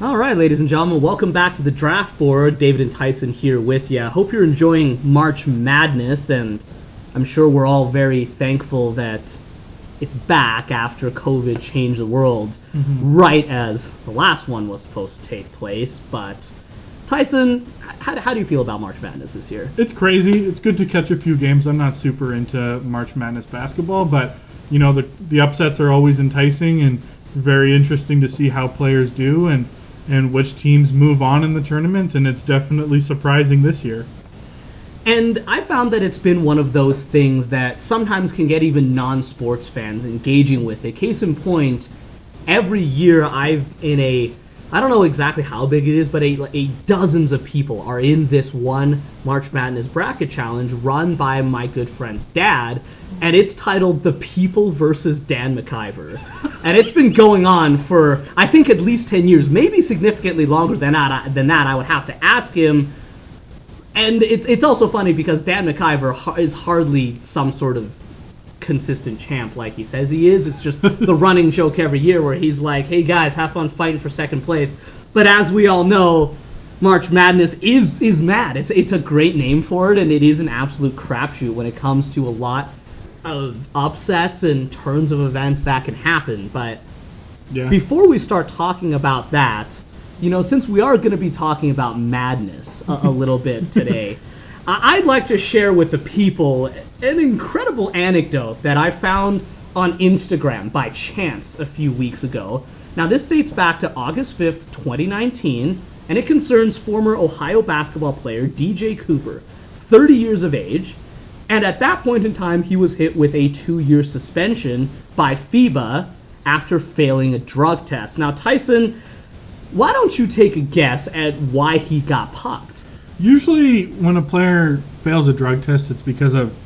All right, ladies and gentlemen, welcome back to the draft board. David and Tyson here with you. Hope you're enjoying March Madness, and I'm sure we're all very thankful that it's back after COVID changed the world mm-hmm. right as the last one was supposed to take place. But Tyson, how, how do you feel about March Madness this year? It's crazy. It's good to catch a few games. I'm not super into March Madness basketball, but you know the the upsets are always enticing, and it's very interesting to see how players do and and which teams move on in the tournament. And it's definitely surprising this year. And I found that it's been one of those things that sometimes can get even non-sports fans engaging with it. Case in point, every year I've in a I don't know exactly how big it is, but a, a dozens of people are in this one March Madness bracket challenge run by my good friend's dad, and it's titled "The People versus Dan McIver," and it's been going on for I think at least ten years, maybe significantly longer than that. Than that, I would have to ask him. And it's it's also funny because Dan McIver is hardly some sort of consistent champ like he says he is. It's just the running joke every year where he's like, "Hey guys, have fun fighting for second place." But as we all know, March Madness is is mad. It's it's a great name for it, and it is an absolute crapshoot when it comes to a lot of upsets and turns of events that can happen. But Yeah. before we start talking about that, you know, since we are going to be talking about madness a, a little bit today, I'd like to share with the people an incredible anecdote that I found on Instagram by chance a few weeks ago. Now, this dates back to August 5th, 2019, and it concerns former Ohio basketball player DJ Cooper, 30 years of age, and at that point in time, he was hit with a two year suspension by FIBA after failing a drug test. Now, Tyson, why don't you take a guess at why he got popped? Usually, when a player fails a drug test, it's because of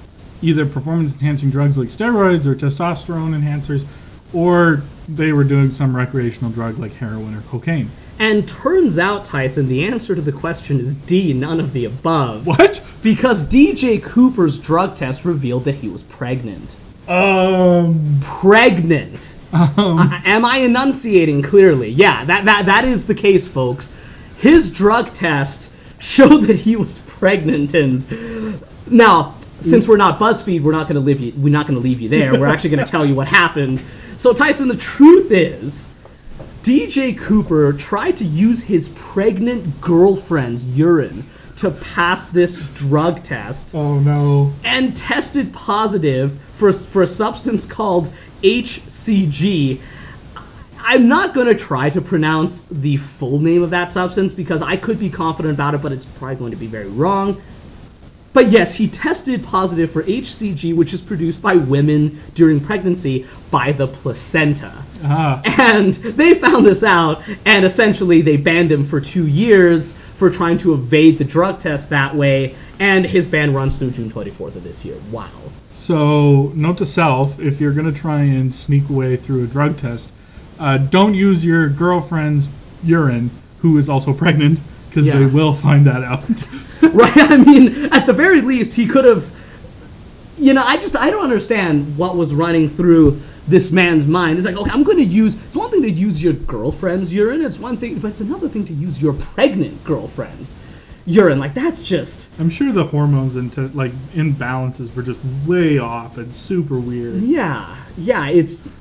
either performance enhancing drugs like steroids or testosterone enhancers, or they were doing some recreational drug like heroin or cocaine. And turns out, Tyson, the answer to the question is D, none of the above. What? Because DJ Cooper's drug test revealed that he was pregnant. Um. Pregnant. um Uh, am I enunciating clearly? Yeah, that, that that is the case, folks. His drug test showed that he was pregnant, and now since we're not BuzzFeed, we're not going to leave you. We're not going to leave you there. We're actually going to tell you what happened. So Tyson, the truth is, DJ Cooper tried to use his pregnant girlfriend's urine to pass this drug test oh no. and tested positive for, for a substance called HCG. I'm not going to try to pronounce the full name of that substance because I could be confident about it, but it's probably going to be very wrong. But yes, he tested positive for HCG, which is produced by women during pregnancy by the placenta. Ah. And they found this out, and essentially they banned him for two years for trying to evade the drug test that way. And his ban runs through June 24th of this year. Wow. So, note to self: if you're gonna try and sneak away through a drug test, uh, don't use your girlfriend's urine, who is also pregnant, because Yeah. they will find that out. right? I mean, at the very least, he could have. You know, I just I don't understand what was running through this man's mind. It's like, okay, I'm going to use. It's one thing to use your girlfriend's urine. It's one thing, but it's another thing to use your pregnant girlfriend's urine. Like that's just. I'm sure the hormones and like imbalances were just way off and super weird. Yeah, yeah. It's.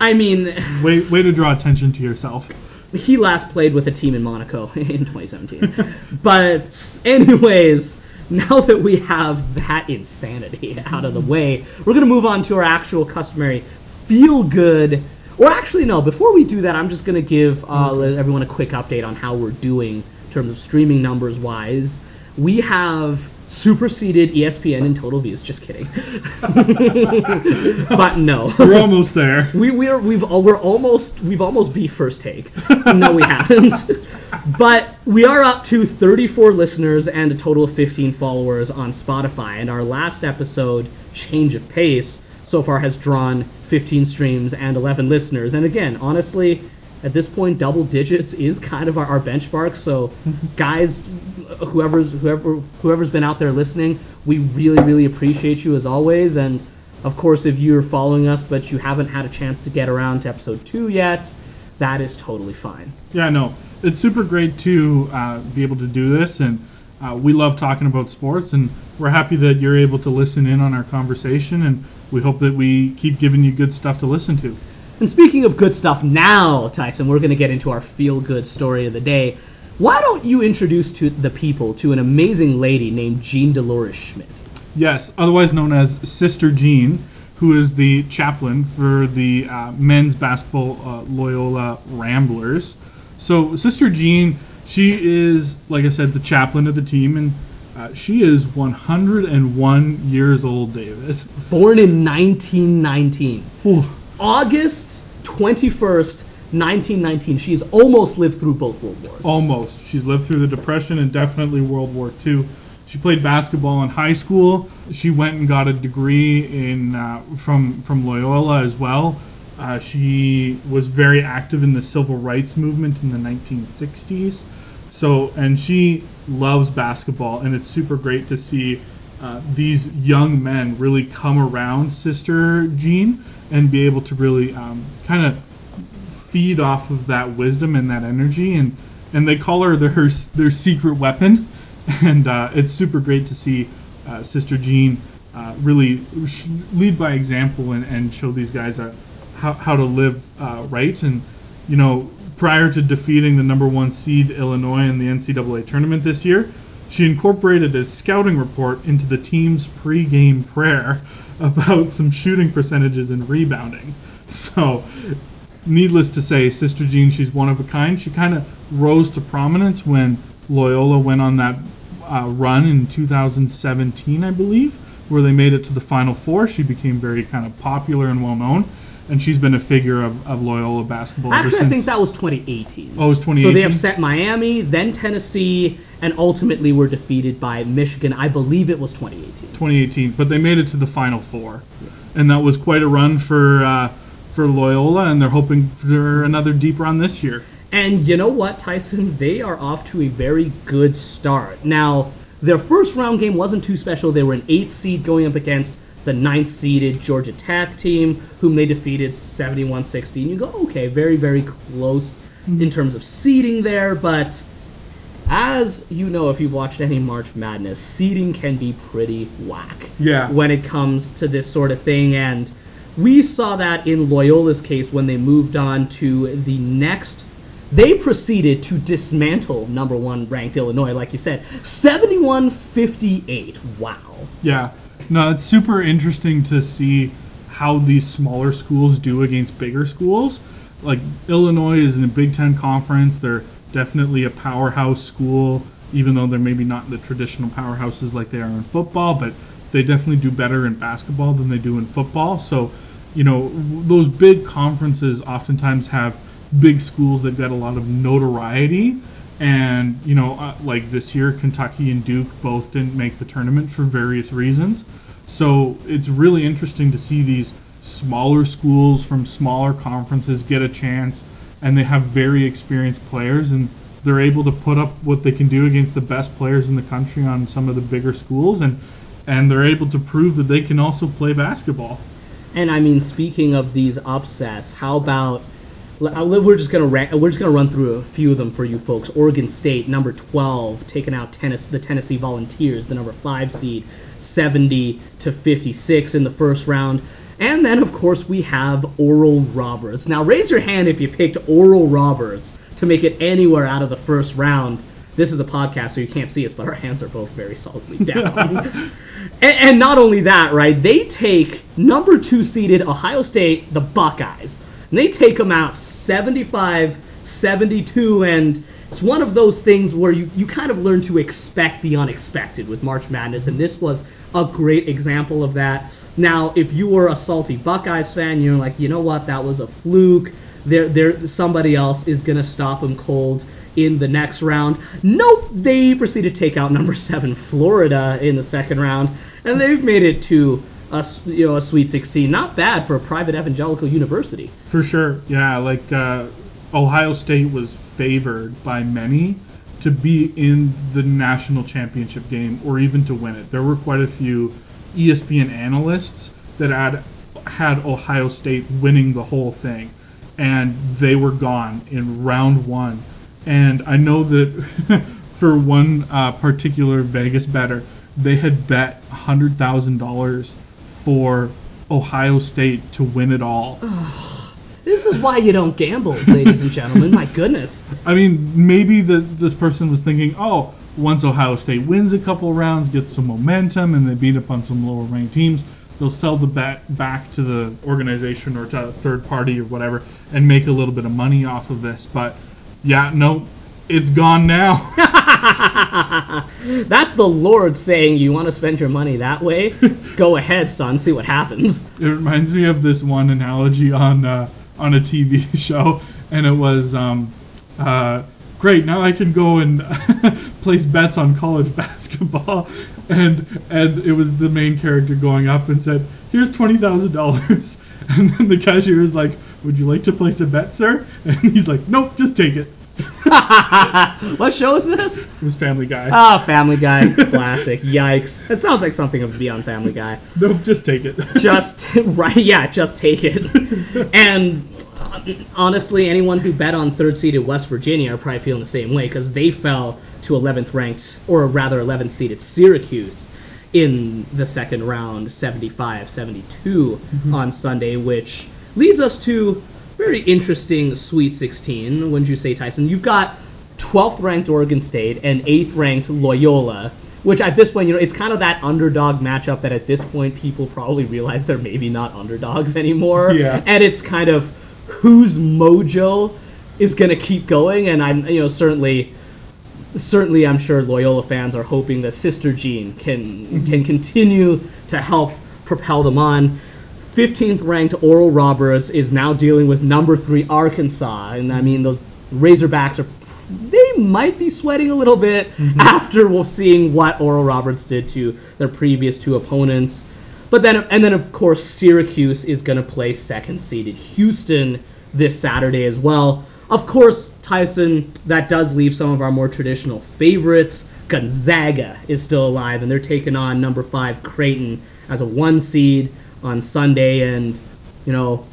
I mean, Way way to draw attention to yourself. he last played with a team in Monaco in 2017. but anyways, now that we have that insanity out of the way, we're gonna move on to our actual customary feel good. Or actually, no. Before we do that, I'm just gonna give uh, let everyone a quick update on how we're doing in terms of streaming numbers wise. We have superseded ESPN in total views. Just kidding. but no. We're almost there. We we're we've al- we're almost we've almost beat first take. no, we haven't. But we are up to 34 listeners and a total of 15 followers on Spotify. And our last episode, Change of Pace, so far has drawn 15 streams and 11 listeners. And again, honestly, at this point, double digits is kind of our, our benchmark. So, guys, whoever's whoever whoever's been out there listening, we really really appreciate you as always. And of course, if you're following us but you haven't had a chance to get around to episode two yet, that is totally fine. Yeah, no, it's super great to uh, be able to do this, and uh, we love talking about sports, and we're happy that you're able to listen in on our conversation, and we hope that we keep giving you good stuff to listen to. And speaking of good stuff now, Tyson, we're going to get into our feel good story of the day. Why don't you introduce to the people to an amazing lady named Jean Dolores Schmidt? Yes, otherwise known as Sister Jean, who is the chaplain for the uh, men's basketball uh, Loyola Ramblers. So Sister Jean, she is, like I said, the chaplain of the team, and uh, she is 101 years old, David. Born in 1919. Ooh. August 21st, 1919. She's almost lived through both World Wars. Almost. She's lived through the Depression and definitely World War II. She played basketball in high school. She went and got a degree in uh, from from Loyola as well. Uh, she was very active in the civil rights movement in the 1960s. So, and she loves basketball, and it's super great to see uh, these young men really come around Sister Jean and be able to really um, kind of feed off of that wisdom and that energy, and and they call her their their secret weapon, and uh, it's super great to see uh, Sister Jean uh, really lead by example and, and show these guys uh, how how to live uh, right, and you know prior to defeating the number one seed Illinois in the NCAA tournament this year. She incorporated a scouting report into the team's pre-game prayer about some shooting percentages and rebounding. So needless to say, Sister Jean, she's one of a kind. She kind of rose to prominence when Loyola went on that uh, run in 2017, I believe, where they made it to the Final Four. She became very kind of popular and well known, and she's been a figure of, of Loyola basketball. Actually, I think that was 2018. Oh, it was 2018. So they upset Miami, then Tennessee, and ultimately were defeated by Michigan. I believe it was 2018. 2018, but they made it to the Final Four, and that was quite a run for. Uh, for Loyola, and they're hoping for another deep run this year. And you know what, Tyson? They are off to a very good start. Now, their first round game wasn't too special. They were an eighth seed going up against the ninth seeded Georgia Tech team, whom they defeated 71 16. You go, okay, very, very close mm-hmm. in terms of seeding there, but as you know if you've watched any March Madness, seeding can be pretty whack. Yeah. When it comes to this sort of thing, and we saw that in Loyola's case when they moved on to the next. They proceeded to dismantle number one ranked Illinois, like you said, 71 58. Wow. Yeah. No, it's super interesting to see how these smaller schools do against bigger schools. Like Illinois is in a Big Ten conference. They're definitely a powerhouse school, even though they're maybe not the traditional powerhouses like they are in football, but they definitely do better in basketball than they do in football. So you know, those big conferences oftentimes have big schools that get a lot of notoriety. And, you know, uh, like this year, Kentucky and Duke both didn't make the tournament for various reasons. So it's really interesting to see these smaller schools from smaller conferences get a chance, and they have very experienced players, and they're able to put up what they can do against the best players in the country on some of the bigger schools, and and they're able to prove that they can also play basketball. And I mean, speaking of these upsets, how about we're just gonna we're just gonna run through a few of them for you folks. Oregon State, number 12, taking out tennis the Tennessee Volunteers, the number five seed, 70 to 56 in the first round. And then of course we have Oral Roberts. Now raise your hand if you picked Oral Roberts to make it anywhere out of the first round. This is a podcast, so you can't see us, but our hands are both very solidly down. and, and not only that, right? They take number two seeded Ohio State, the Buckeyes, and they take them out 75 72 and it's one of those things where you, you kind of learn to expect the unexpected with March Madness, and this was a great example of that. Now, if you were a salty Buckeyes fan, you're like, you know what, that was a fluke. There, there, somebody else is gonna stop them cold in the next round. Nope, they proceed to take out number seven Florida in the second round, and they've made it to a you know a Sweet 16. Not bad for a private evangelical university. For sure, yeah. Like uh, Ohio State was favored by many to be in the national championship game or even to win it. There were quite a few ESPN analysts that had had Ohio State winning the whole thing and they were gone in round one. And I know that for one uh, particular Vegas better, they had bet hundred thousand dollars for Ohio State to win it all. This is why you don't gamble, ladies and gentlemen. My goodness. I mean, maybe the, this person was thinking, oh, once Ohio State wins a couple rounds, gets some momentum, and they beat up on some lower ranked teams, they'll sell the bet back to the organization or to a third party or whatever and make a little bit of money off of this. But yeah, no, it's gone now. That's the Lord saying, you want to spend your money that way? Go ahead, son. See what happens. it reminds me of this one analogy on uh, on a TV show, and it was um, uh, great. Now I can go and place bets on college basketball, and and it was the main character going up and said, "Here's twenty thousand dollars," and then the cashier is like, "Would you like to place a bet, sir?" And he's like, "Nope, just take it." what show is this? It was Family Guy. Ah, Family Guy. Classic. Yikes. It sounds like something that would be on Family Guy. nope, just take it. Just, right, yeah, just take it. And uh, honestly, anyone who bet on third seeded West Virginia are probably feeling the same way because they fell to 11th ranked, or rather 11th seeded Syracuse in the second round, 75 72 on Sunday, which leads us to very interesting Sweet 16. Wouldn't you say, Tyson? You've got 12th ranked Oregon State and 8th ranked Loyola, which at this point, you know, it's kind of that underdog matchup that at this point people probably realize they're maybe not underdogs anymore. Yeah. And it's kind of whose mojo is going to keep going. And I'm, you know, certainly. Certainly, I'm sure Loyola fans are hoping that Sister Jean can mm-hmm. can continue to help propel them on. 15th ranked Oral Roberts is now dealing with number three Arkansas, and I mean those Razorbacks are they might be sweating a little bit mm-hmm. after seeing what Oral Roberts did to their previous two opponents. But then and then of course Syracuse is going to play second seeded Houston this Saturday as well. Of course, Tyson, that does leave some of our more traditional favorites. Gonzaga is still alive, and they're taking on number five Creighton as a one seed on Sunday. And, you know,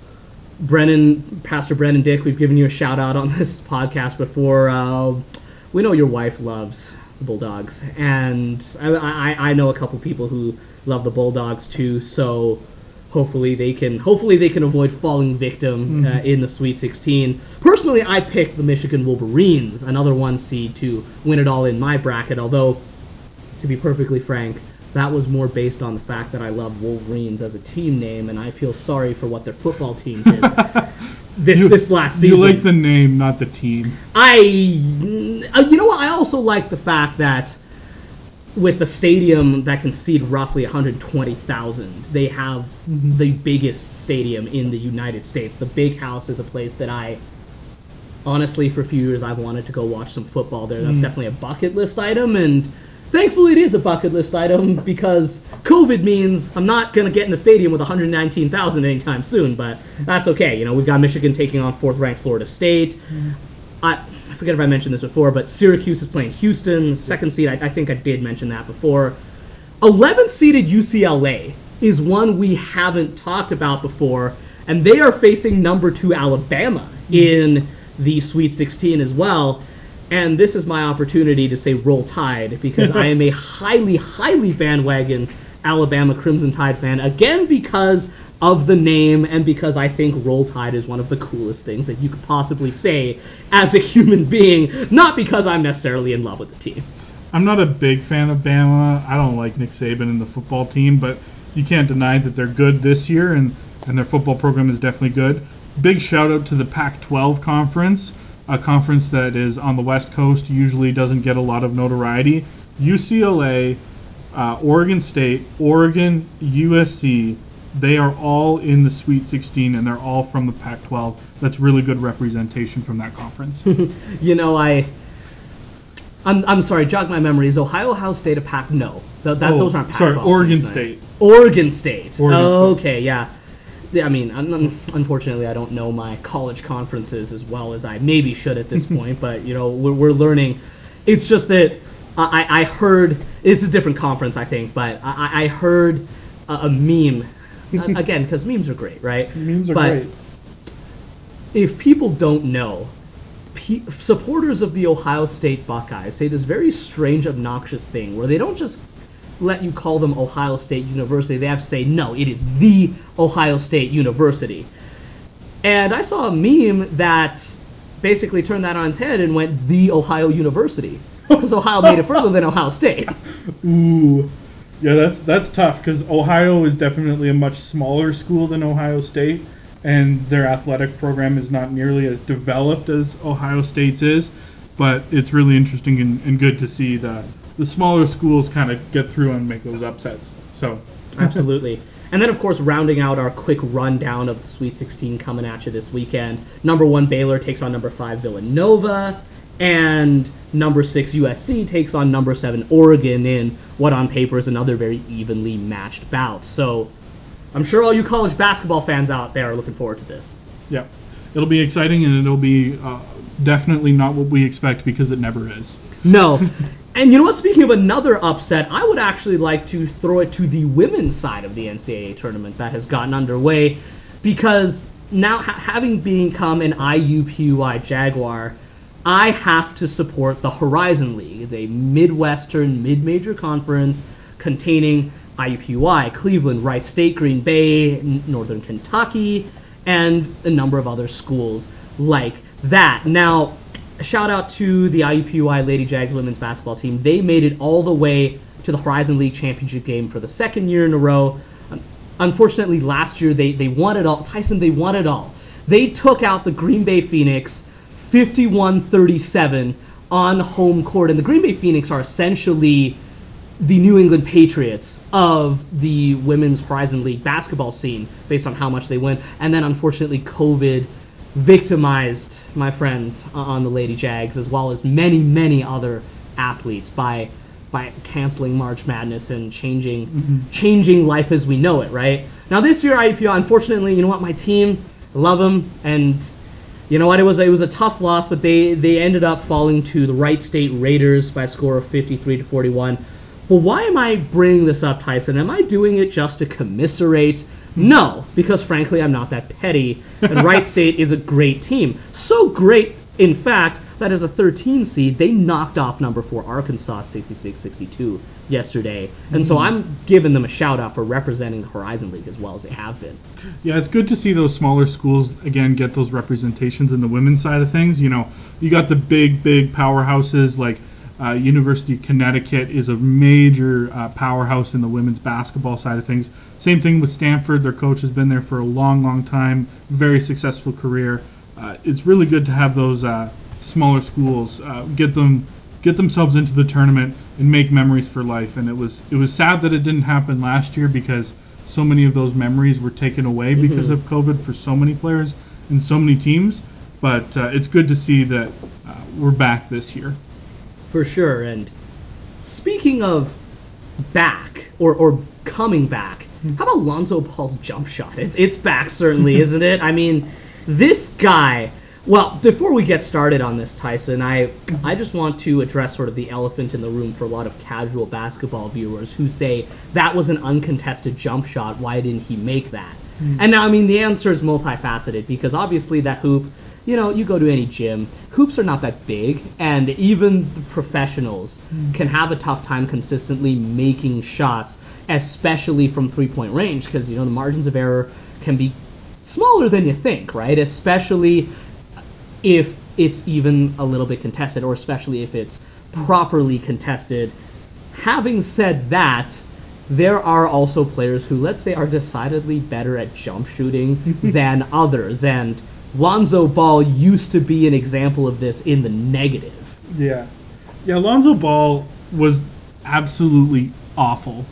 Brennan, Pastor Brennan Dick, we've given you a shout out on this podcast before. Uh, we know your wife loves the Bulldogs, and I, I, I know a couple people who love the Bulldogs too. So hopefully they can hopefully they can avoid falling victim uh, in the Sweet 16. Personally, I picked the Michigan Wolverines, another one seed, to win it all in my bracket. Although, to be perfectly frank, that was more based on the fact that I love Wolverines as a team name, and I feel sorry for what their football team did this You- this last season. You like the name, not the team. I, uh, you know what? I also like the fact that with the stadium that can seat roughly 120,000, they have the biggest stadium in the United States. The Big House is a place that I, honestly, for a few years, I've wanted to go watch some football there. That's definitely a bucket list item, and thankfully it is a bucket list item because COVID means I'm not going to get in the stadium with 119,000 anytime soon, but that's okay. You know, we've got Michigan taking on fourth ranked Florida State. I, I forget if I mentioned this before, but Syracuse is playing Houston. Second seed, I, I think I did mention that before. 11th seeded UCLA is one we haven't talked about before, and they are facing number two Alabama mm-hmm. in the Sweet 16 as well. And this is my opportunity to say roll tide because I am a highly, highly bandwagon Alabama Crimson Tide fan. Again, because of the name and because I think roll tide is one of the coolest things that you could possibly say as a human being, not because I'm necessarily in love with the team. I'm not a big fan of Bama. I don't like Nick Saban and the football team, but you can't deny that they're good this year, and, and their football program is definitely good. Big shout out to the Pac-12 conference, a conference that is on the West Coast, usually doesn't get a lot of notoriety. UCLA, uh, Oregon State, Oregon, USC, they are all in the Sweet 16, and they're all from the Pac-12. That's really good representation from that conference. you know, I. I'm, I'm sorry, jog my memory. Is Ohio House State a Pac? No, Th- that, Oh, those aren't Pac. sorry, Oregon State. Oregon State. Oregon oh, State. okay, yeah. Yeah, I mean, un- un- unfortunately, I don't know my college conferences as well as I maybe should at this point, but you know, we're, we're learning. It's just that I, I heard it's a different conference, I think, but I, I heard a, a meme again because memes are great, right? Memes are But great. if people don't know, pe- supporters of the Ohio State Buckeyes say this very strange, obnoxious thing where they don't just let you call them Ohio State University. They have to say, no, it is the Ohio State University. And I saw a meme that basically turned that on its head and went the Ohio University because Ohio made it further than Ohio State. Ooh, yeah, that's that's tough because Ohio is definitely a much smaller school than Ohio State, and their athletic program is not nearly as developed as Ohio State's is. But it's really interesting and, and good to see the the smaller schools kind of get through and make those upsets. So Absolutely. And then, of course, rounding out our quick rundown of the Sweet 16 coming at you this weekend. Number one Baylor takes on number five Villanova, and number six USC takes on number seven Oregon in what on paper is another very evenly matched bout. So I'm sure all you college basketball fans out there are looking forward to this. yeah, it'll be exciting and it'll be uh, definitely not what we expect because it never is. No. And you know what? Speaking of another upset, I would actually like to throw it to the women's side of the NCAA tournament that has gotten underway because now ha- having become an IUPUI Jaguar, I have to support the Horizon League. It's a Midwestern mid-major conference containing IUPUI, Cleveland, Wright State, Green Bay, Northern Kentucky, and a number of other schools like that. Now, a shout out to the IUPUI Lady Jags women's basketball team. They made it all the way to the Horizon League championship game for the second year in a row. Unfortunately, last year they, they won it all. Tyson, they won it all. They took out the Green Bay Phoenix 51 37 on home court. And the Green Bay Phoenix are essentially the New England Patriots of the women's Horizon League basketball scene based on how much they win. And then unfortunately, COVID victimized my friends on the Lady Jags as well as many, many other athletes by by canceling March Madness and changing mm-hmm. changing life as we know it, right? Now this year IPO, unfortunately, you know what, my team, love them and you know what? It was it was a tough loss, but they they ended up falling to the Wright State Raiders by a score of 53 to 41. But why am I bringing this up, Tyson? Am I doing it just to commiserate? No, because frankly, I'm not that petty. And Wright State is a great team. So great, in fact, that as a 13 seed, they knocked off number four Arkansas 66-62 yesterday. And so I'm giving them a shout out for representing the Horizon League as well as they have been. Yeah, it's good to see those smaller schools again get those representations in the women's side of things. You know, you got the big, big powerhouses like uh, University of Connecticut is a major uh, powerhouse in the women's basketball side of things. Same thing with Stanford. Their coach has been there for a long, long time. Very successful career. Uh, it's really good to have those uh, smaller schools uh, get them get themselves into the tournament and make memories for life. And it was it was sad that it didn't happen last year because so many of those memories were taken away because of COVID for so many players and so many teams. But uh, it's good to see that uh, we're back this year. For sure. And speaking of back or, or coming back, how about Lonzo Ball's jump shot? It's, it's back, certainly, isn't it? I mean, this guy. Well, before we get started on this, Tyson, I I just want to address sort of the elephant in the room for a lot of casual basketball viewers who say that was an uncontested jump shot. Why didn't he make that? Hmm. And now, I mean, the answer is multifaceted because obviously that hoop you know, you go to any gym, hoops are not that big, and even the professionals hmm. can have a tough time consistently making shots, especially from three point range, because, you know, the margins of error can be smaller than you think, right? Especially if it's even a little bit contested, or especially if it's properly contested. Having said that, there are also players who, let's say, are decidedly better at jump shooting than others, and Lonzo Ball used to be an example of this in the negative. Yeah. Yeah, Lonzo Ball was absolutely awful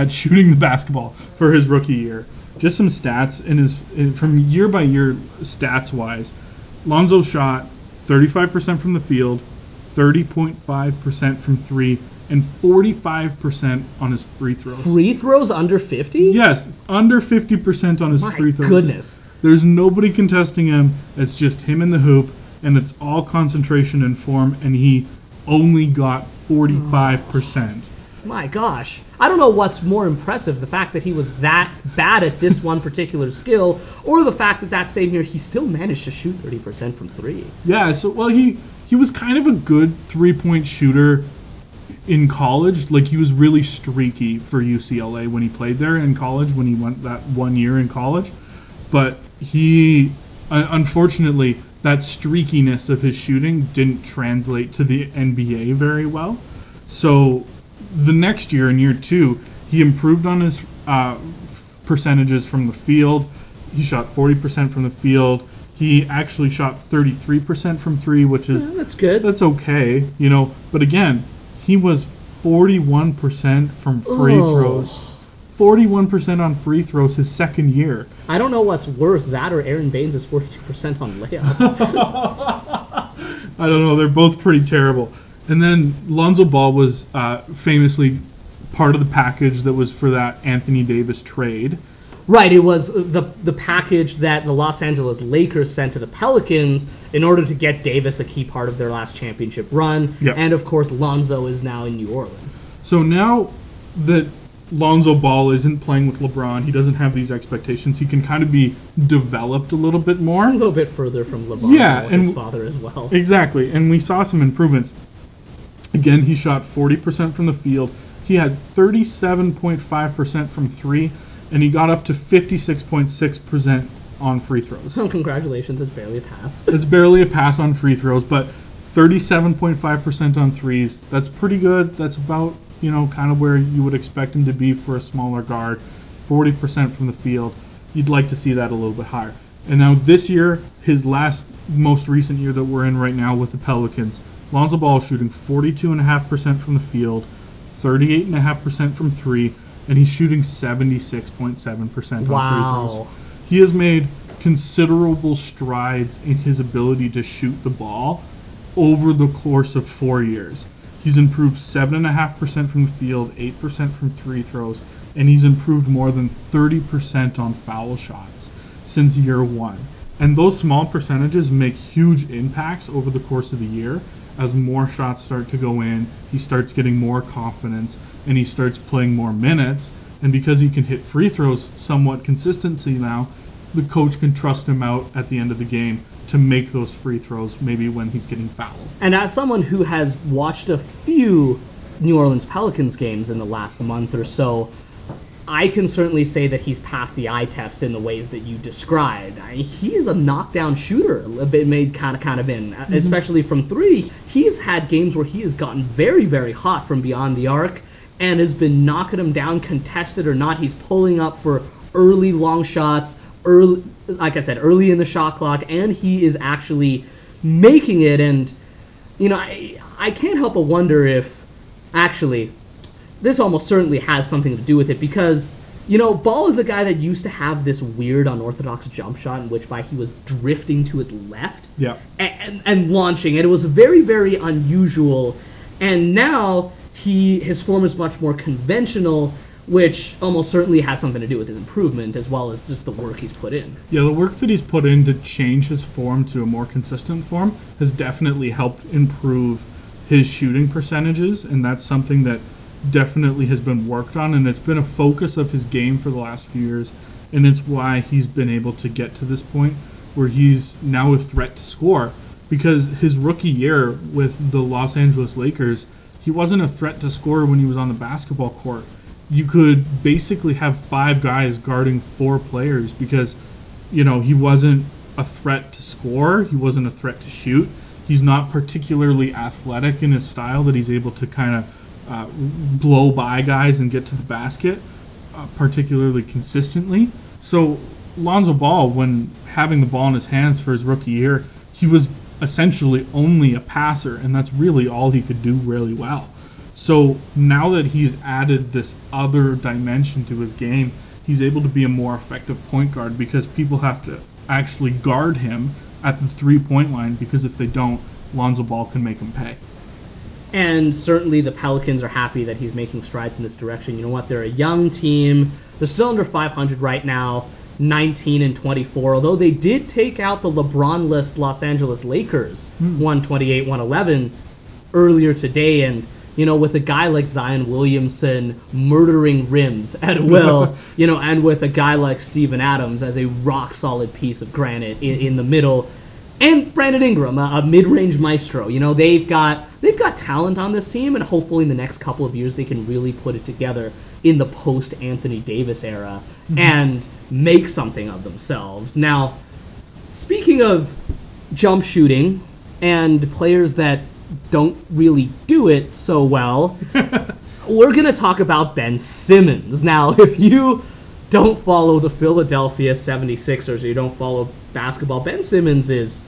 at shooting the basketball for his rookie year. Just some stats in his in, from year by year stats wise. Lonzo shot 35% from the field, 30.5% from 3 and 45% on his free throws. Free throws under 50? Yes, under 50% on his My free throws. goodness. There's nobody contesting him. It's just him in the hoop, and it's all concentration and form, and he only got 45%. My gosh. I don't know what's more impressive, the fact that he was that bad at this one particular skill, or the fact that that same year he still managed to shoot 30% from three. Yeah, so well he he was kind of a good three-point shooter in college. Like he was really streaky for UCLA when he played there in college when he went that one year in college. But he uh, unfortunately that streakiness of his shooting didn't translate to the NBA very well. So the next year in year 2, he improved on his uh, percentages from the field. He shot 40% from the field. He actually shot 33% from 3, which is Yeah, that's good. that's okay, you know. But again, he was 41% from free Oh. throws. 41% on free throws his second year. I don't know what's worse, that or Aron Baynes is 42% on layups. I don't know. They're both pretty terrible. And then Lonzo Ball was uh, famously part of the package that was for that Anthony Davis trade. right, it was the the package that the Los Angeles Lakers sent to the Pelicans in order to get Davis a key part of their last championship run. Yep. And of course, Lonzo is now in New Orleans. So now that Lonzo Ball isn't playing with LeBron, he doesn't have these expectations. He can kind of be developed a little bit more, A little bit further from LeBron Yeah, and his father as well. Exactly, and we saw some improvements. Again, he shot 40% from the field. He had 37.5% from three, and he got up to 56.6% on free throws. So congratulations, it's barely a pass. It's barely a pass on free throws, but 37.5% on threes. That's pretty good. That's about, you know, kind of where you would expect him to be for a smaller guard. 40% from the field. You'd like to see that a little bit higher. And now this year, his last, most recent year that we're in right now with the Pelicans, Lonzo Ball is shooting 42.5% from the field, 38.5% from three, and he's shooting 76.7% on free throws. He has made considerable strides in his ability to shoot the ball over the course of four years. He's improved 7.5% from the field, 8% from three throws, and he's improved more than 30% on foul shots since year one. And those small percentages make huge impacts over the course of the year as more shots start to go in, he starts getting more confidence, and he starts playing more minutes. And because he can hit free throws somewhat consistency now, the coach can trust him out at the end of the game to make those free throws maybe when he's getting fouled. And as someone who has watched a few New Orleans Pelicans games in the last month or so, I can certainly say that he's passed the eye test in the ways that you described. I he is a knockdown shooter, a bit made kind of kind of in, mm-hmm. especially from three. He's had games where he has gotten very very hot from beyond the arc and has been knocking them down, contested or not. He's pulling up for early long shots, early, like I said, early in the shot clock, and he is actually making it. And you know, I I can't help but wonder if actually this almost certainly has something to do with it because you know Ball is a guy that used to have this weird unorthodox jump shot in which by he was drifting to his left Yeah. and, and launching and it was very very unusual and now he his form is much more conventional which almost certainly has something to do with his improvement as well as just the work he's put in Yeah, the work that he's put in to change his form to a more consistent form has definitely helped improve his shooting percentages, and that's something that definitely has been worked on, and it's been a focus of his game for the last few years, and it's why he's been able to get to this point where he's now a threat to score. Because his rookie year with the Los Angeles Lakers, he wasn't a threat to score when he was on the basketball court. You could basically have five guys guarding four players because you know, he wasn't a threat to score, he wasn't a threat to shoot. He's not particularly athletic in his style that he's able to kind of uh, blow by guys and get to the basket, uh, particularly consistently. So Lonzo Ball, when having the ball in his hands for his rookie year, he was essentially only a passer, and that's really all he could do really well. So now that he's added this other dimension to his game, he's able to be a more effective point guard because people have to actually guard him at the three point line because if they don't, Lonzo Ball can make him pay. And certainly the Pelicans are happy that he's making strides in this direction. You know what? They're a young team. They're still under 500 right now, 19 and 24. Although they did take out the LeBron-less Los Angeles Lakers, Hmm. 128-111 earlier today. And you know, with a guy like Zion Williamson murdering rims at will, you know, and with a guy like Steven Adams as a rock solid piece of granite in, in the middle, and Brandon Ingram, a, a mid-range maestro. You know, they've got they've got talent on this team, and hopefully in the next couple of years they can really put it together in the post Anthony Davis era mm-hmm. and make something of themselves. Now, speaking of jump shooting and players that don't really do it so well, we're going to talk about Ben Simmons. Now, if you don't follow the Philadelphia 76ers or you don't follow basketball, Ben Simmons is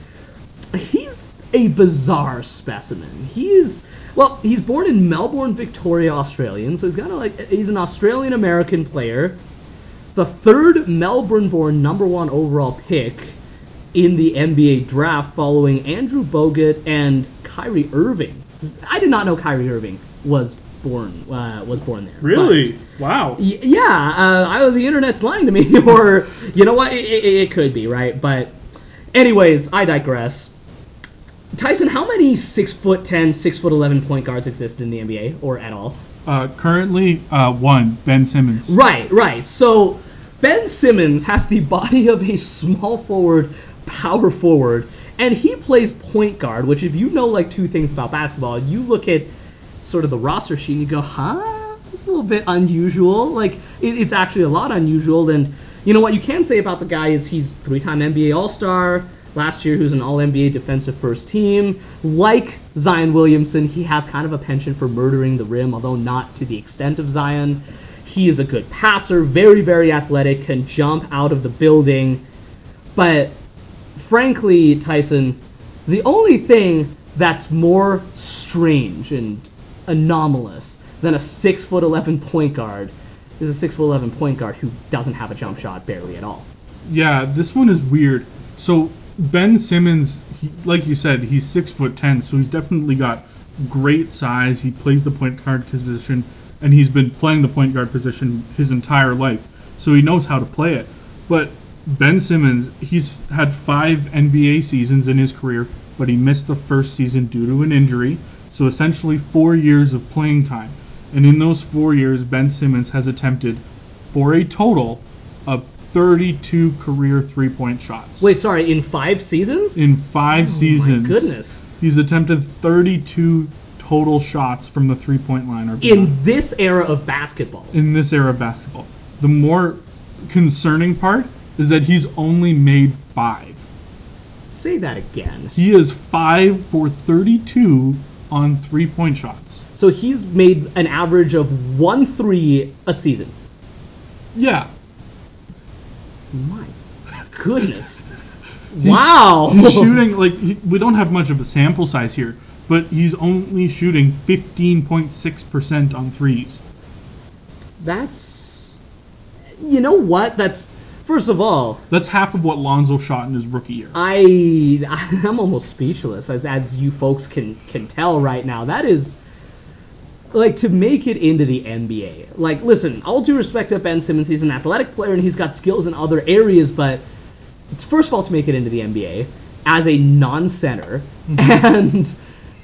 he's a bizarre specimen. He is well, he's born in Melbourne, Victoria, Australian, so he's kind of like he's an Australian American player, the third Melbourne-born number one overall pick in the NBA draft, following Andrew Bogut and Kyrie Irving. I did not know Kyrie Irving was born uh, was born there. Really? wow. Y- yeah, uh, I, the internet's lying to me, or you know what? It, it, it could be right, but anyways, I digress. Tyson, how many six foot ten, six foot eleven point guards exist in the NBA or at all? Uh, currently, uh, one, Ben Simmons. Right, right. So Ben Simmons has the body of a small forward, power forward, and he plays point guard. Which, if you know like two things about basketball, you look at sort of the roster sheet and you go, huh, it's a little bit unusual. Like it, it's actually a lot unusual. And you know what you can say about the guy is he's three-time NBA All-Star last year who's an All NBA defensive first team. Like Zion Williamson, he has kind of a penchant for murdering the rim, although not to the extent of Zion. He is a good passer, very, very athletic, can jump out of the building. But frankly, Tyson, the only thing that's more strange and anomalous than a six foot eleven point guard is a six foot eleven point guard who doesn't have a jump shot barely at all. Yeah, this one is weird. So Ben Simmons, he, like you said, he's six foot ten, so he's definitely got great size. He plays the point guard position, and he's been playing the point guard position his entire life, so he knows how to play it. But Ben Simmons, he's had five NBA seasons in his career, but he missed the first season due to an injury. So essentially, four years of playing time. And in those four years, Ben Simmons has attempted, for a total of 32 career three point shots. Wait, sorry, in five seasons? In five oh, seasons. My goodness. He's attempted 32 total shots from the three point line. Or in this era of basketball. In this era of basketball. The more concerning part is that he's only made five. Say that again. He is five for 32 on three point shots. So he's made an average of one three a season. Yeah, my goodness. wow. He's shooting like he, we don't have much of a sample size here, but he's only shooting 15.6% on threes. That's you know what? That's first of all, that's half of what Lonzo shot in his rookie year. I I'm almost speechless as as you folks can can tell right now. That is like to make it into the NBA. Like, listen, all due respect to Ben Simmons, he's an athletic player and he's got skills in other areas, but first of all, to make it into the NBA as a non-center, mm-hmm. and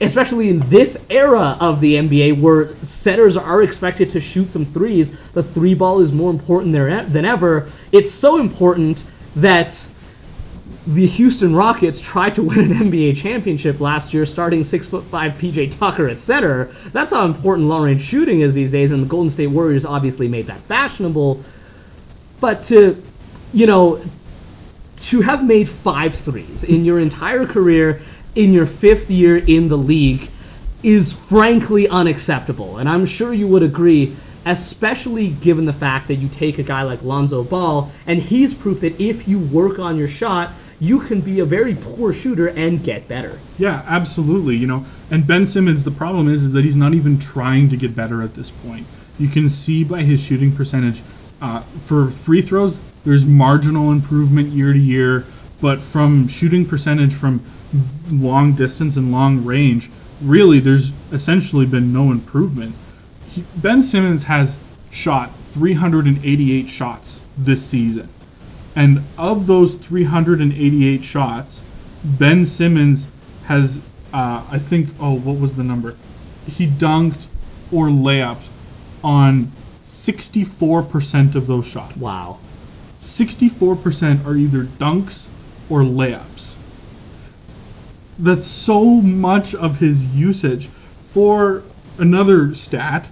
especially in this era of the NBA where centers are expected to shoot some threes, the three ball is more important than ever. It's so important that the Houston Rockets tried to win an NBA championship last year, starting six foot five PJ Tucker at center. That's how important long range shooting is these days, and the Golden State Warriors obviously made that fashionable. But to, you know, to have made five threes in your entire career, in your fifth year in the league, is frankly unacceptable. And I'm sure you would agree especially given the fact that you take a guy like Lonzo Ball, and he's proof that if you work on your shot, you can be a very poor shooter and get better. Yeah, absolutely. You know, and Ben Simmons, the problem is, is that he's not even trying to get better at this point. You can see by his shooting percentage. Uh, for free throws, there's marginal improvement year to year, but from shooting percentage from long distance and long range, really, there's essentially been no improvement. He, ben Simmons has shot 388 shots this season. And of those 388 shots, Ben Simmons has, uh, I think, oh, what was the number? He dunked or layups on 64% of those shots. Wow. 64% are either dunks or layups. That's so much of his usage. For another stat,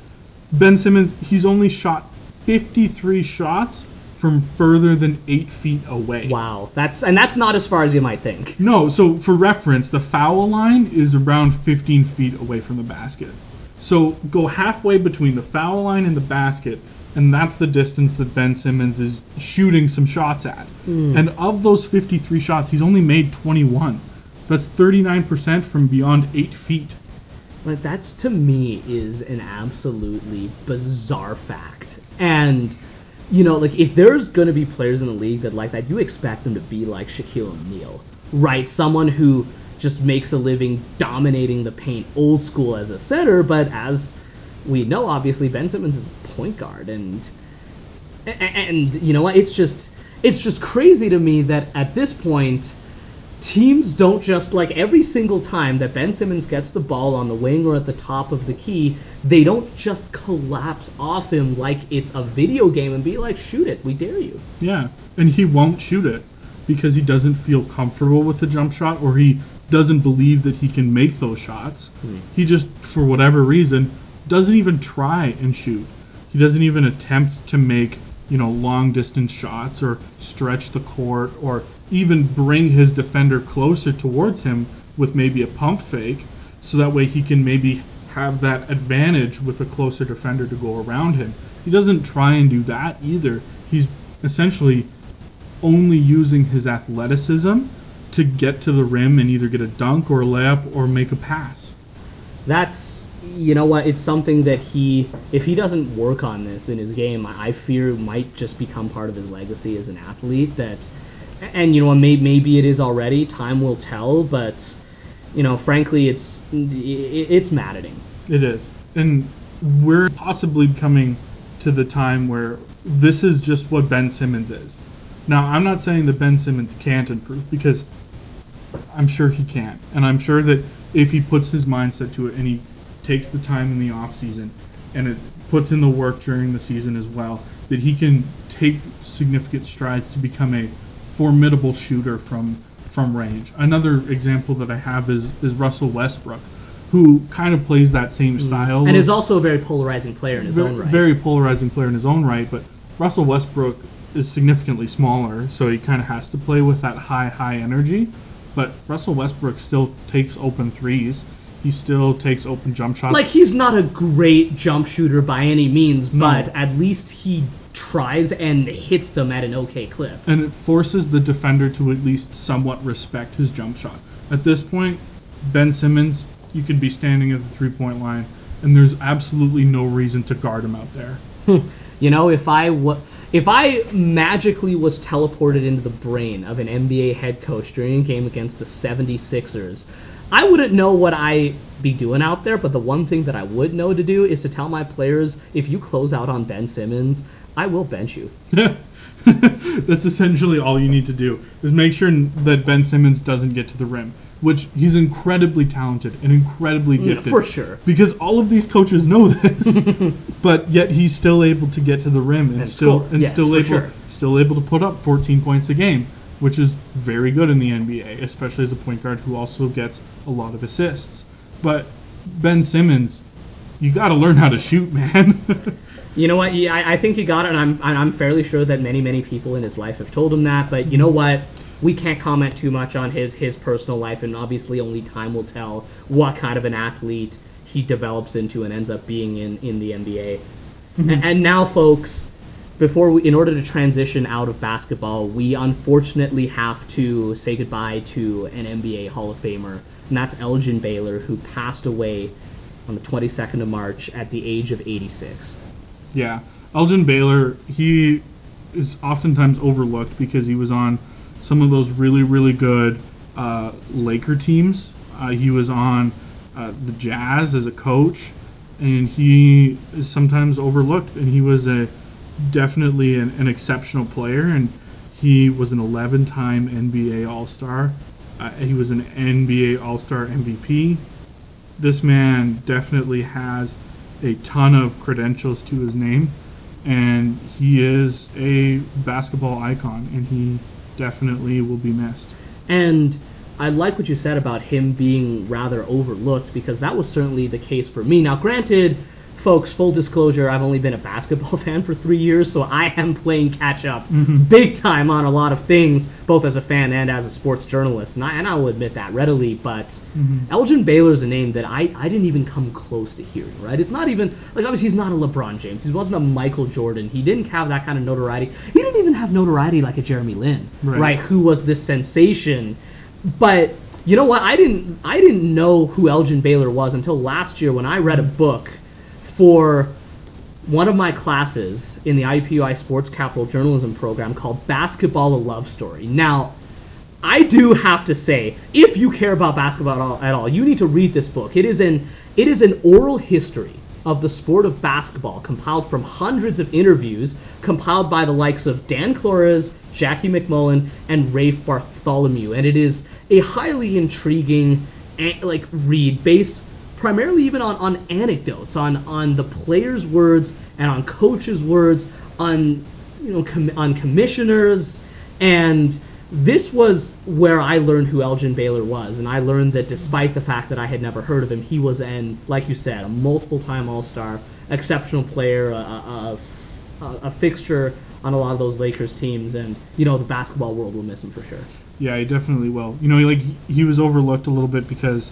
Ben Simmons, he's only shot 53 shots from further than 8 feet away. Wow. That's and that's not as far as you might think. No, so for reference, the foul line is around 15 feet away from the basket. So go halfway between the foul line and the basket, and that's the distance that Ben Simmons is shooting some shots at. Hmm. And of those 53 shots, he's only made 21. That's 39% from beyond 8 feet. Like that's to me is an absolutely bizarre fact. And you know, like if there's gonna be players in the league that like that, you expect them to be like Shaquille O'Neal, right? Someone who just makes a living dominating the paint, old school as a center, but as we know, obviously Ben Simmons is a point guard, and and, and you know what? It's just it's just crazy to me that at this point teams don't just like every single time that Ben Simmons gets the ball on the wing or at the top of the key, they don't just collapse off him like it's a video game and be like, shoot it, we dare you. Yeah, and he won't shoot it because he doesn't feel comfortable with the jump shot or he doesn't believe that he can make those shots. Hmm. He just, for whatever reason, doesn't even try and shoot. He doesn't even attempt to make, you know, long distance shots or stretch the court or even bring his defender closer towards him with maybe a pump fake so that way he can maybe have that advantage with a closer defender to go around him. He doesn't try and do that either. He's essentially only using his athleticism to get to the rim and either get a dunk or a layup or make a pass. That's you know what? It's something that he, if he doesn't work on this in his game, I fear might just become part of his legacy as an athlete. That, and you know, what, may, maybe it is already. Time will tell. But you know, frankly, it's it- it's maddening. It is. And we're possibly coming to the time where this is just what Ben Simmons is. Now, I'm not saying that Ben Simmons can't improve because I'm sure he can. And I'm sure that if he puts his mindset to it and he takes the time in the off season and it puts in the work during the season as well, that he can take significant strides to become a formidable shooter from from range. Another example that I have is is Russell Westbrook, who kind of plays that same mm. style And of- is also a very polarizing player in his ve- own right. very polarizing player in his own right, but Russell Westbrook is significantly smaller, so he kind of has to play with that high, high energy. But Russell Westbrook still takes open threes. He still takes open jump shots. like he's not a great jump shooter by any means, No. but at least he tries and hits them at an okay clip. and it forces the defender to at least somewhat respect his jump shot. At this point, Ben Simmons, you could be standing at the three point line, and there's absolutely no reason to guard him out there. You know, if I wa- if I magically was teleported into the brain of an NBA head coach during a game against the 76ers, I wouldn't know what I'd be doing out there, but the one thing that I would know to do is to tell my players, if you close out on Ben Simmons, I will bench you. That's essentially all you need to do is make sure that Ben Simmons doesn't get to the rim, which he's incredibly talented and incredibly Yeah, gifted. for sure. Because all of these coaches know this, but yet he's still able to get to the rim and, And still and Yes, still able sure. still able to put up 14 points a game, which is very good in the NBA, especially as a point guard who also gets a lot of assists. But Ben Simmons, you got to learn how to shoot, man. You know what? Yeah, I, I think he got it, and I'm I'm fairly sure that many many people in his life have told him that. But you know what? We can't comment too much on his his personal life, and obviously only time will tell what kind of an athlete he develops into and ends up being in in the NBA. Mm-hmm. A- And, now, folks, before we, in order to transition out of basketball, we unfortunately have to say goodbye to an NBA Hall of Famer, and that's Elgin Baylor, who passed away on the 22nd of March at the age of 86. Yeah, Elgin Baylor, he is oftentimes overlooked because he was on some of those really, really good uh, Laker teams. Uh, he was on uh, the Jazz as a coach, and he is sometimes overlooked. And he was a definitely an, an exceptional player, and he was an 11-time NBA All-Star. Uh, he was an NBA All-Star MVP this man definitely has a ton of credentials to his name, and he is a basketball icon, and he definitely will be missed. And I like what you said about him being rather overlooked because that was certainly the case for me. Now, granted, folks, full disclosure, I've only been a basketball fan for three years, so I am playing catch up Mm-hmm. big time on a lot of things, both as a fan and as a sports journalist, and I, and I will admit that readily. But Mhm. Elgin Baylor is a name that I, I didn't even come close to hearing, right? It's not even, like, obviously, he's not a LeBron James. He wasn't a Michael Jordan. He didn't have that kind of notoriety. He didn't even have notoriety like a Jeremy Lin, Right. right? Who was this sensation. But you know what? I didn't I didn't know who Elgin Baylor was until last year when I read a book for one of my classes in the IUPUI Sports Capital Journalism program called Basketball a Love Story. Now, I do have to say, if you care about basketball at all, at all, you need to read this book. It is an it is an oral history of the sport of basketball, compiled from hundreds of interviews, compiled by the likes of Dan Klores, Jackie MacMullan, and Rafe Bartholomew, and it is a highly intriguing eh, like read based primarily even on, on anecdotes, on on the players' words and on coaches' words, on you know com- on commissioners, and this was where I learned who Elgin Baylor was, and I learned that despite the fact that I had never heard of him, he was an like you said a multiple-time All-Star, exceptional player, a, a, a, a fixture on a lot of those Lakers teams, and you know the basketball world will miss him for sure. Yeah, he definitely will. You know, like he, he was overlooked a little bit because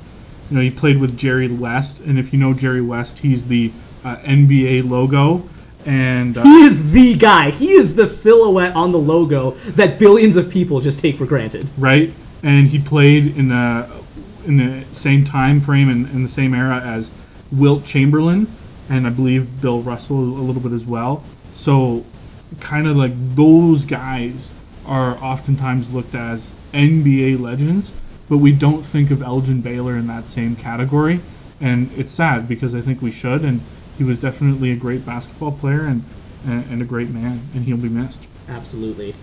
you know he played with Jerry West, and if you know Jerry West, he's the uh, NBA logo, and uh, He is the guy. He is the silhouette on the logo that billions of people just take for granted. right, and he played in the in the same time frame and in the same era as Wilt Chamberlain, and I believe Bill Russell a little bit as well. So, kind of like those guys are oftentimes looked as NBA legends, but we don't think of Elgin Baylor in that same category, and it's sad because I think we should, and he was definitely a great basketball player and and, a great man, and he'll be missed. Absolutely.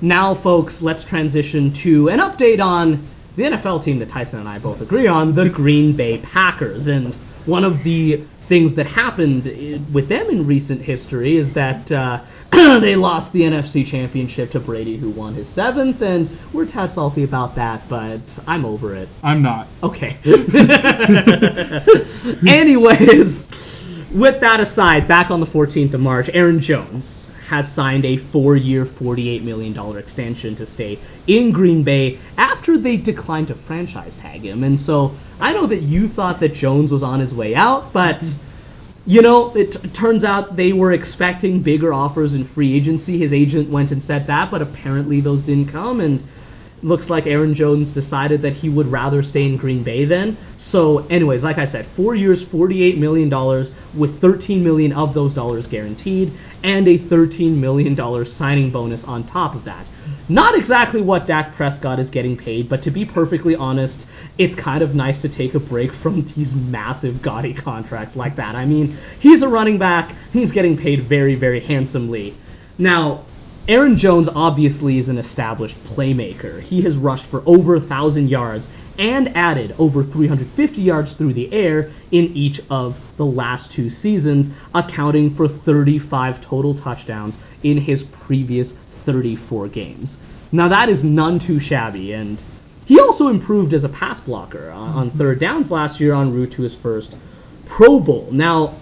Now, folks, let's transition to an update on the NFL team that Tyson and I both agree on, the Green Bay Packers. And one of the things that happened with them in recent history is that uh, they lost the NFC Championship to Brady, who won his seventh, and we're tad salty about that, but I'm over it. I'm not. Okay. Anyways, with that aside, back on the 14th of March, Aaron Jones has signed a four-year, $48 million extension to stay in Green Bay after they declined to franchise tag him. And so I know that you thought that Jones was on his way out, but you know, it t- turns out they were expecting bigger offers in free agency. His agent went and said that, but apparently those didn't come, and looks like Aaron Jones decided that he would rather stay in Green Bay then. So, anyways, like I said, four years, $48 million, with 13 million of those dollars guaranteed, and a $13 million signing bonus on top of that. Not exactly what Dak Prescott is getting paid, but to be perfectly honest, it's kind of nice to take a break from these massive, gaudy contracts like that. I mean, he's a running back, he's getting paid very, very handsomely. Now, Aaron Jones obviously is an established playmaker. He has rushed for over 1,000 yards and added over 350 yards through the air in each of the last two seasons, accounting for 35 total touchdowns in his previous 34 games. Now, that is none too shabby, and he also improved as a pass blocker uh, on third downs last year en route to his first Pro Bowl. Now,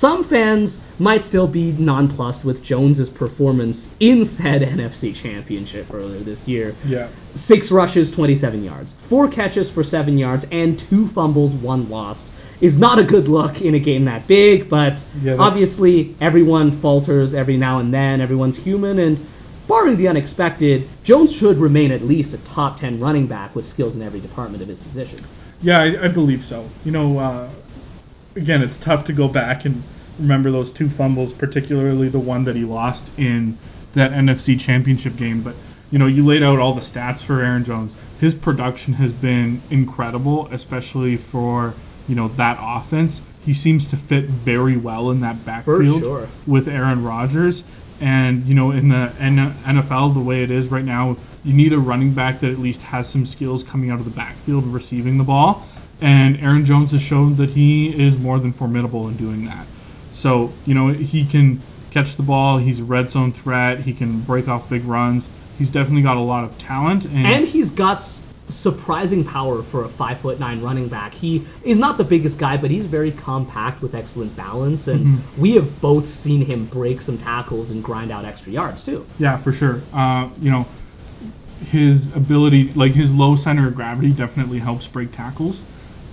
some fans might still be nonplussed with Jones's performance in said NFC Championship earlier this year. Yeah. Six rushes, 27 yards. Four catches for seven yards, and two fumbles, one lost. Is not a good look in a game that big, but Yeah, that- obviously everyone falters every now and then. Everyone's human, and barring the unexpected, Jones should remain at least a top 10 running back with skills in every department of his position. Yeah, I, I believe so. You know, uh, again, it's tough to go back and remember those two fumbles, particularly the one that he lost in that NFC Championship game. But you know, you laid out all the stats for Aaron Jones. His production has been incredible, especially for you know that offense. He seems to fit very well in that backfield sure. with Aaron Rodgers. And you know, in the NFL, the way it is right now, you need a running back that at least has some skills coming out of the backfield receiving the ball. And Aaron Jones has shown that he is more than formidable in doing that. So, you know, he can catch the ball, he's a red zone threat, he can break off big runs. He's definitely got a lot of talent. And, And he's got s- surprising power for a five foot nine running back. He is not the biggest guy, but he's very compact with excellent balance, and Mm-hmm. we have both seen him break some tackles and grind out extra yards too. Yeah, for sure. Uh, you know, his ability, like his low center of gravity, definitely helps break tackles.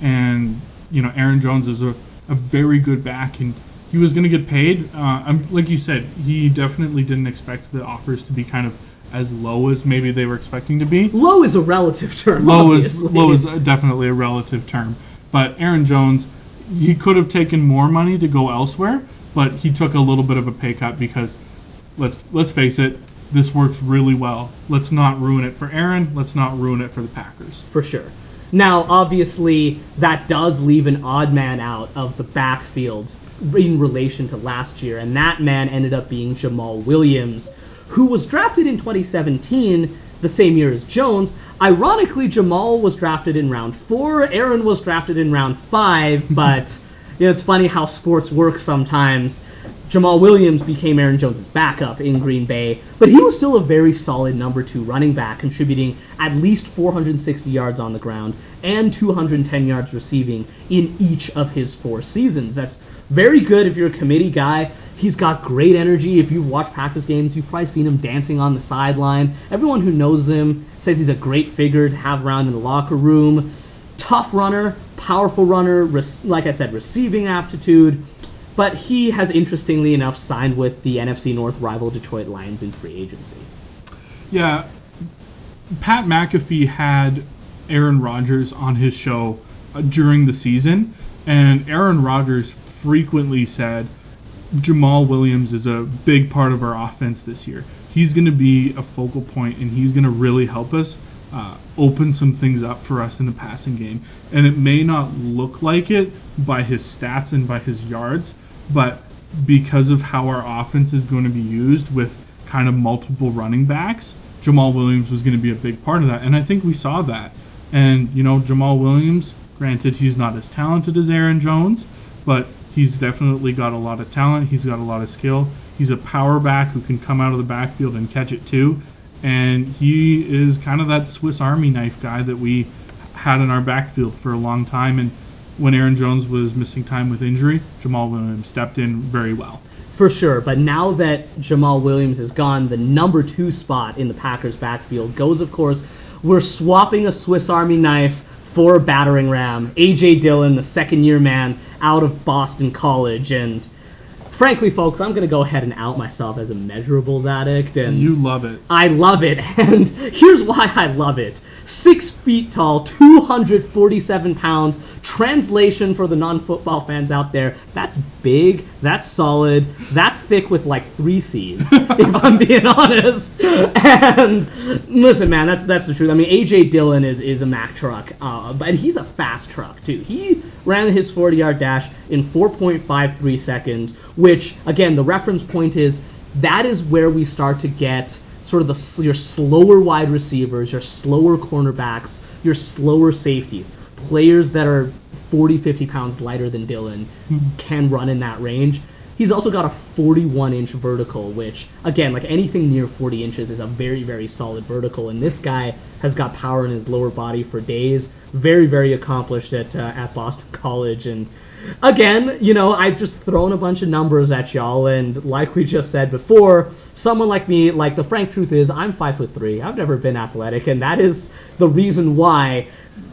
And you know, Aaron Jones is a, a very good back, and he was going to get paid. Uh, I'm, like you said, he definitely didn't expect the offers to be kind of as low as maybe they were expecting to be. Low is a relative term. Low is low is definitely a relative term, but Aaron Jones, he could have taken more money to go elsewhere, but he took a little bit of a pay cut because let's let's face it, this works really well. Let's not ruin it for Aaron. Let's not ruin it for the Packers. for sure. Now, obviously, that does leave an odd man out of the backfield in relation to last year, and that man ended up being Jamaal Williams, who was drafted in 2017, the same year as Jones. Ironically, Jamaal was drafted in round four, Aaron was drafted in round five, but you know, it's funny how sports work sometimes. Jamaal Williams became Aaron Jones' backup in Green Bay, but he was still a very solid number two running back, contributing at least 460 yards on the ground and 210 yards receiving in each of his four seasons. That's very good if you're a committee guy. He's got great energy. If you've watched Packers games, you've probably seen him dancing on the sideline. Everyone who knows him says he's a great figure to have around in the locker room. Tough runner, powerful runner, like I said, receiving aptitude but he has interestingly enough signed with the NFC North rival Detroit Lions in free agency. Yeah, Pat McAfee had Aaron Rodgers on his show uh, during the season, and Aaron Rodgers frequently said Jamaal Williams is a big part of our offense this year. He's going to be a focal point, and he's going to really help us uh, open some things up for us in the passing game. And it may not look like it by his stats and by his yards, but because of how our offense is going to be used with kind of multiple running backs, Jamaal Williams was going to be a big part of that. And I think we saw that. And, you know, Jamaal Williams, granted, he's not as talented as Aaron Jones, but he's definitely got a lot of talent. He's got a lot of skill. He's a power back who can come out of the backfield and catch it too. And he is kind of that Swiss Army knife guy that we had in our backfield for a long time. And when Aaron Jones was missing time with injury, Jamaal Williams stepped in very well. For sure, but now that Jamaal Williams is gone, the number two spot in the Packers backfield goes, of course, we're swapping a Swiss Army knife for a battering ram. A.J. Dillon, the second year man out of Boston College. And frankly, folks, I'm going to go ahead and out myself as a measurables addict. And You love it. I love it, and here's why I love it. Six feet tall, 247 pounds. Translation for the non-football fans out there: that's big, that's solid, that's thick with like three C's, if I'm being honest. And listen, man, that's that's the truth. I mean, AJ Dillon is is a Mack truck, uh, but he's a fast truck too. He ran his 40-yard dash in 4.53 seconds, which again, the reference point is that is where we start to get sort of the your slower wide receivers, your slower cornerbacks, your slower safeties, players that are 40, 50 pounds lighter than Dillon can run in that range. He's also got a 41 inch vertical, which again, like anything near 40 inches is a very, very solid vertical. And this guy has got power in his lower body for days. Very, very accomplished at uh, at Boston College. And again, you know, I've just thrown a bunch of numbers at y'all, and like we just said before, someone like me, like the frank truth is, I'm five foot three. I've never been athletic, and that is the reason why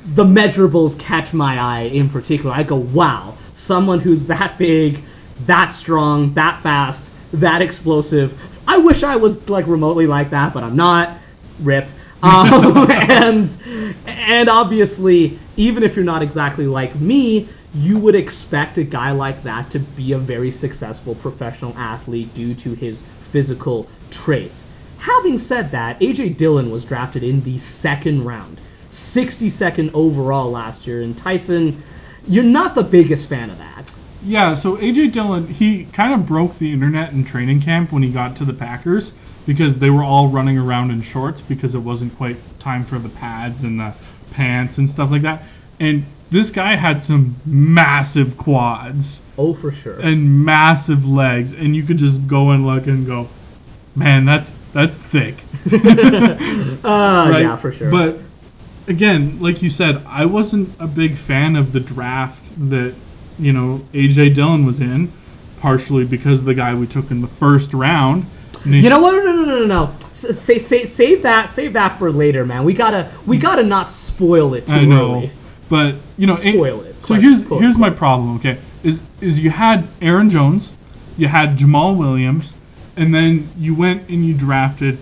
the measurables catch my eye in particular. I go, wow, someone who's that big, that strong, that fast, that explosive. I wish I was like remotely like that, but I'm not. Rip. Um, and and obviously, even if you're not exactly like me, you would expect a guy like that to be a very successful professional athlete due to his physical traits. Having said that, AJ Dillon was drafted in the second round, 62nd overall last year, and Tyson, you're not the biggest fan of that. Yeah, so AJ Dillon, he kind of broke the internet in training camp when he got to the Packers because they were all running around in shorts because it wasn't quite time for the pads and the pants and stuff like that. And this guy had some massive quads Oh, for sure. and massive legs, and you could just go and look and go, man, that's that's thick. uh, right? yeah, for sure. But again, like you said, I wasn't a big fan of the draft that you know AJ Dillon was in, partially because of the guy we took in the first round. He- You know what? No, no, no, no, no. Say, say, save that, save that for later, man. We gotta, we gotta not spoil it too I know, early. but you know, Spoil it, So quote- here's quote, here's my problem. Okay, is is you had Aaron Jones, you had Jamaal Williams, and then you went and you drafted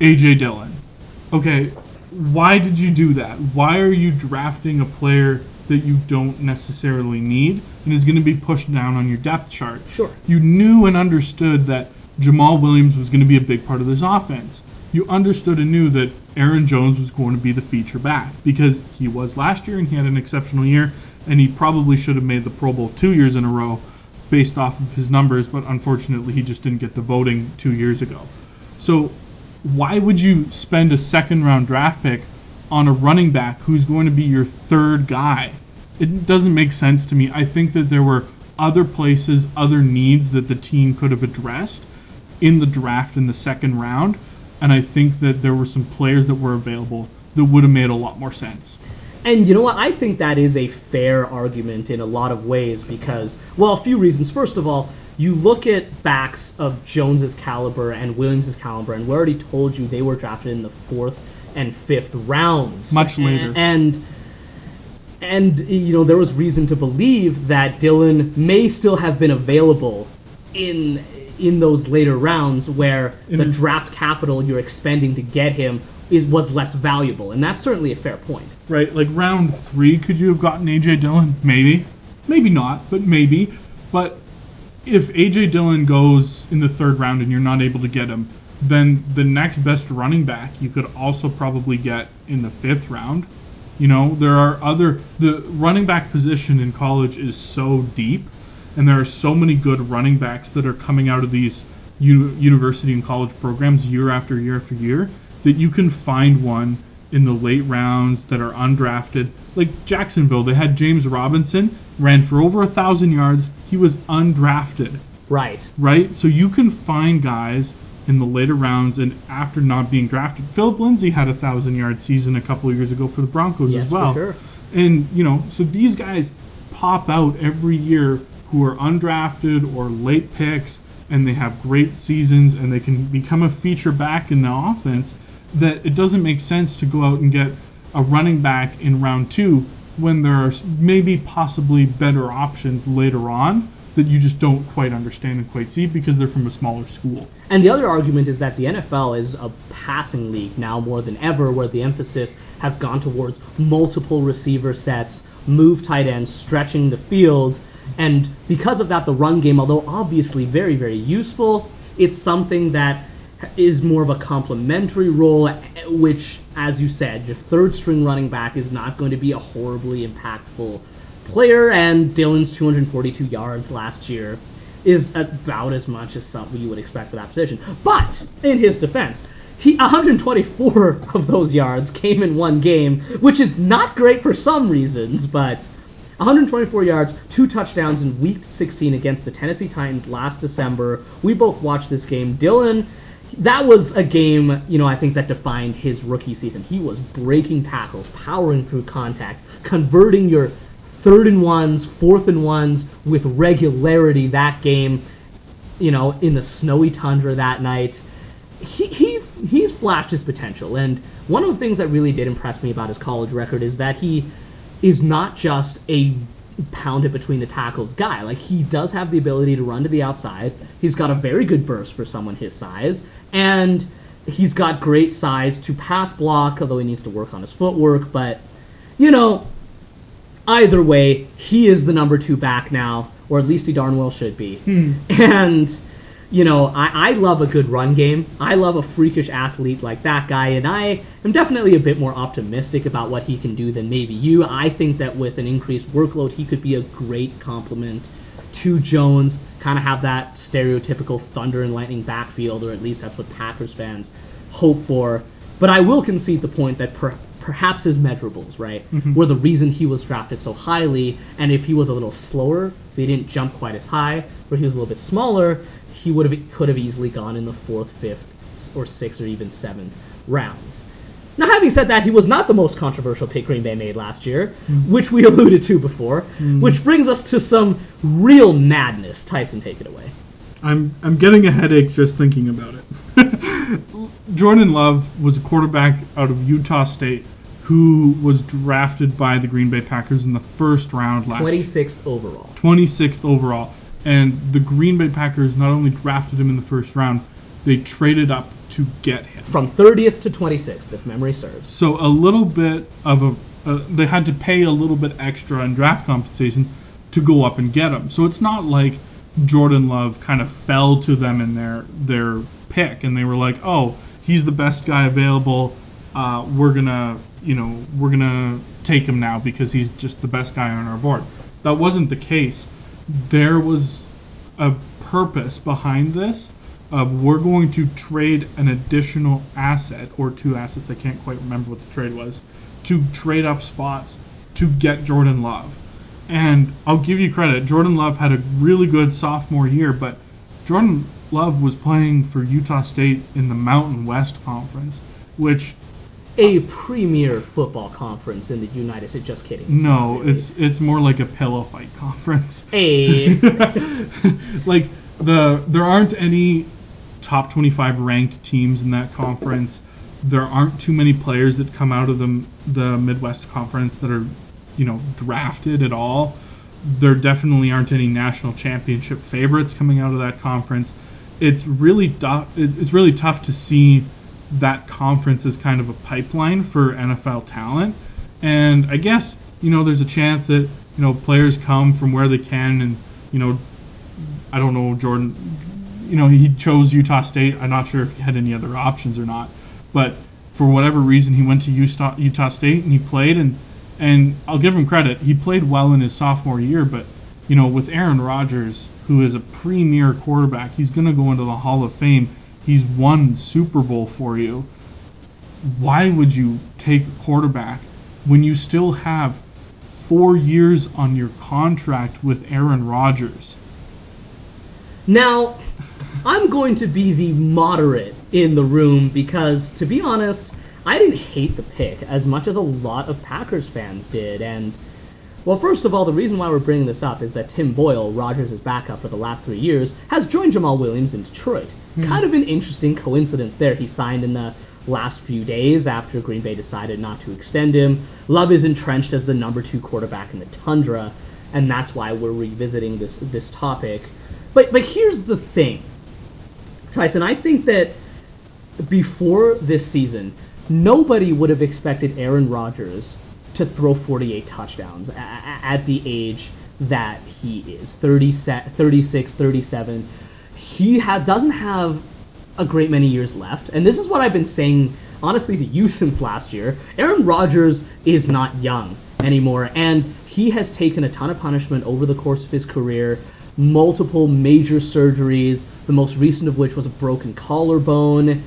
AJ Dillon. Okay, why did you do that? Why are you drafting a player that you don't necessarily need and is going to be pushed down on your depth chart? Sure. You knew and understood that Jamaal Williams was going to be a big part of this offense. You understood and knew that Aaron Jones was going to be the feature back because he was last year and he had an exceptional year and he probably should have made the Pro Bowl two years in a row based off of his numbers, but unfortunately he just didn't get the voting two years ago. So why would you spend a second round draft pick on a running back who's going to be your third guy? It doesn't make sense to me. I think that there were other places, other needs that the team could have addressed in the draft in the second round, and I think that there were some players that were available that would have made a lot more sense. And you know what? I think that is a fair argument in a lot of ways because, well, a few reasons. First of all, you look at backs of Jones's caliber and Williams's caliber, and we already told you they were drafted in the fourth and fifth rounds. Much later. And and you know there was reason to believe that Dillon may still have been available in in those later rounds where In the the- draft capital you're expending to get him is was less valuable, and that's certainly a fair point. Right, like round three, could you have gotten AJ Dillon? Maybe, maybe not, but maybe. But if AJ Dillon goes in the third round and you're not able to get him, then the next best running back you could also probably get in the fifth round. You know, there are other the running back position in college is so deep, and there are so many good running backs that are coming out of these u- university and college programs year after year after year that you can find one in the late rounds that are undrafted. Like Jacksonville, they had James Robinson, ran for over a thousand yards. He was undrafted, Right. right? So you can find guys in the later rounds and after not being drafted. Phillip Lindsay had a thousand yard season a couple of years ago for the Broncos Yes, as for well. sure. And you know, so these guys pop out every year who are undrafted or late picks and they have great seasons and they can become a feature back in the offense that it doesn't make sense to go out and get a running back in round 2 when there are maybe possibly better options later on that you just don't quite understand and quite see because they're from a smaller school. And the other argument is that the NFL is a passing league now more than ever, where the emphasis has gone towards multiple receiver sets, move tight ends, stretching the field. And because of that, the run game, although obviously very, very useful, it's something that is more of a complementary role, which, as you said, your third string running back is not going to be a horribly impactful player. And Dillon's 242 yards last year is about as much as something you would expect for that position. But in his defense, he 124 of those yards came in one game, which is not great for some reasons, but 124 yards, two touchdowns in Week 16 against the Tennessee Titans last December. We both watched this game. Dillon, that was a game, you know, I think that defined his rookie season. He was breaking tackles, powering through contact, converting your third and ones, fourth and ones with regularity that game, you know, in the snowy tundra that night. He, he he's flashed his potential, and one of the things that really did impress me about his college record is that he is not just a pound it between the tackles guy. Like he does have the ability to run to the outside. He's got a very good burst for someone his size, and he's got great size to pass block, although he needs to work on his footwork. But you know, either way, he is the number two back now, or at least he darn well should be. Hmm. And you know, I, I love a good run game. I love a freakish athlete like that guy, and I am definitely a bit more optimistic about what he can do than maybe you. I think that with an increased workload, he could be a great complement to Jones, kind of have that stereotypical thunder and lightning backfield, or at least that's what Packers fans hope for. But I will concede the point that per- perhaps his measurables, right, Mhm. were the reason he was drafted so highly. And if he was a little slower, he didn't jump quite as high, or he was a little bit smaller, he would have could have easily gone in the fourth, fifth, or sixth, or even seventh rounds. Now, having said that, he was not the most controversial pick Green Bay made last year, hmm. which we alluded to before, hmm. which brings us to some real madness. Tyson, take it away. I'm I'm getting a headache just thinking about it. Jordan Love was a quarterback out of Utah State who was drafted by the Green Bay Packers in the first round last year. 26th overall. 26th overall. And the Green Bay Packers not only drafted him in the first round, they traded up to get him. From 30th to 26th, if memory serves. So a little bit of a, uh, they had to pay a little bit extra in draft compensation to go up and get him. So it's not like Jordan Love kind of fell to them in their their pick and they were like, oh, he's the best guy available. Uh, we're gonna, you know, we're gonna take him now because he's just the best guy on our board. That wasn't the case. There was a purpose behind this of we're going to trade an additional asset or two assets, I can't quite remember what the trade was, to trade up spots to get Jordan Love. And I'll give you credit, Jordan Love had a really good sophomore year, but Jordan Love was playing for Utah State in the Mountain West Conference, which A premier football conference in the United States. Just kidding. It's no, really. it's it's more like a pillow fight conference. A. like the there aren't any top 25 ranked teams in that conference. There aren't too many players that come out of the the Midwest Conference that are, you know, drafted at all. There definitely aren't any national championship favorites coming out of that conference. It's really tough. It's really tough to see that conference is kind of a pipeline for NFL talent. And I guess you know there's a chance that you know players come from where they can, and you know I don't know Jordan. You know he chose Utah State. I'm not sure if he had any other options or not, but for whatever reason he went to Utah, Utah State and he played and and I'll give him credit. He played well in his sophomore year, but you know with Aaron Rodgers, who is a premier quarterback, he's going to go into the Hall of Fame. He's won Super Bowl for you. Why would you take a quarterback when you still have four years on your contract with Aaron Rodgers? Now, I'm going to be the moderate in the room because, to be honest, I didn't hate the pick as much as a lot of Packers fans did. And, well, first of all, the reason why we're bringing this up is that Tim Boyle, Rodgers' backup for the last three years, has joined Jamaal Williams in Detroit. Hmm. Kind of an interesting coincidence there. He signed in the last few days after Green Bay decided not to extend him. Love is entrenched as the number two quarterback in the tundra, and that's why we're revisiting this this topic. But but here's the thing, Tyson. I think that before this season, nobody would have expected Aaron Rodgers to throw 48 touchdowns a- at the age that he is 30, 36, 37. He ha- doesn't have a great many years left, and this is what I've been saying honestly to you since last year. Aaron Rodgers is not young anymore, and he has taken a ton of punishment over the course of his career. Multiple major surgeries, the most recent of which was a broken collarbone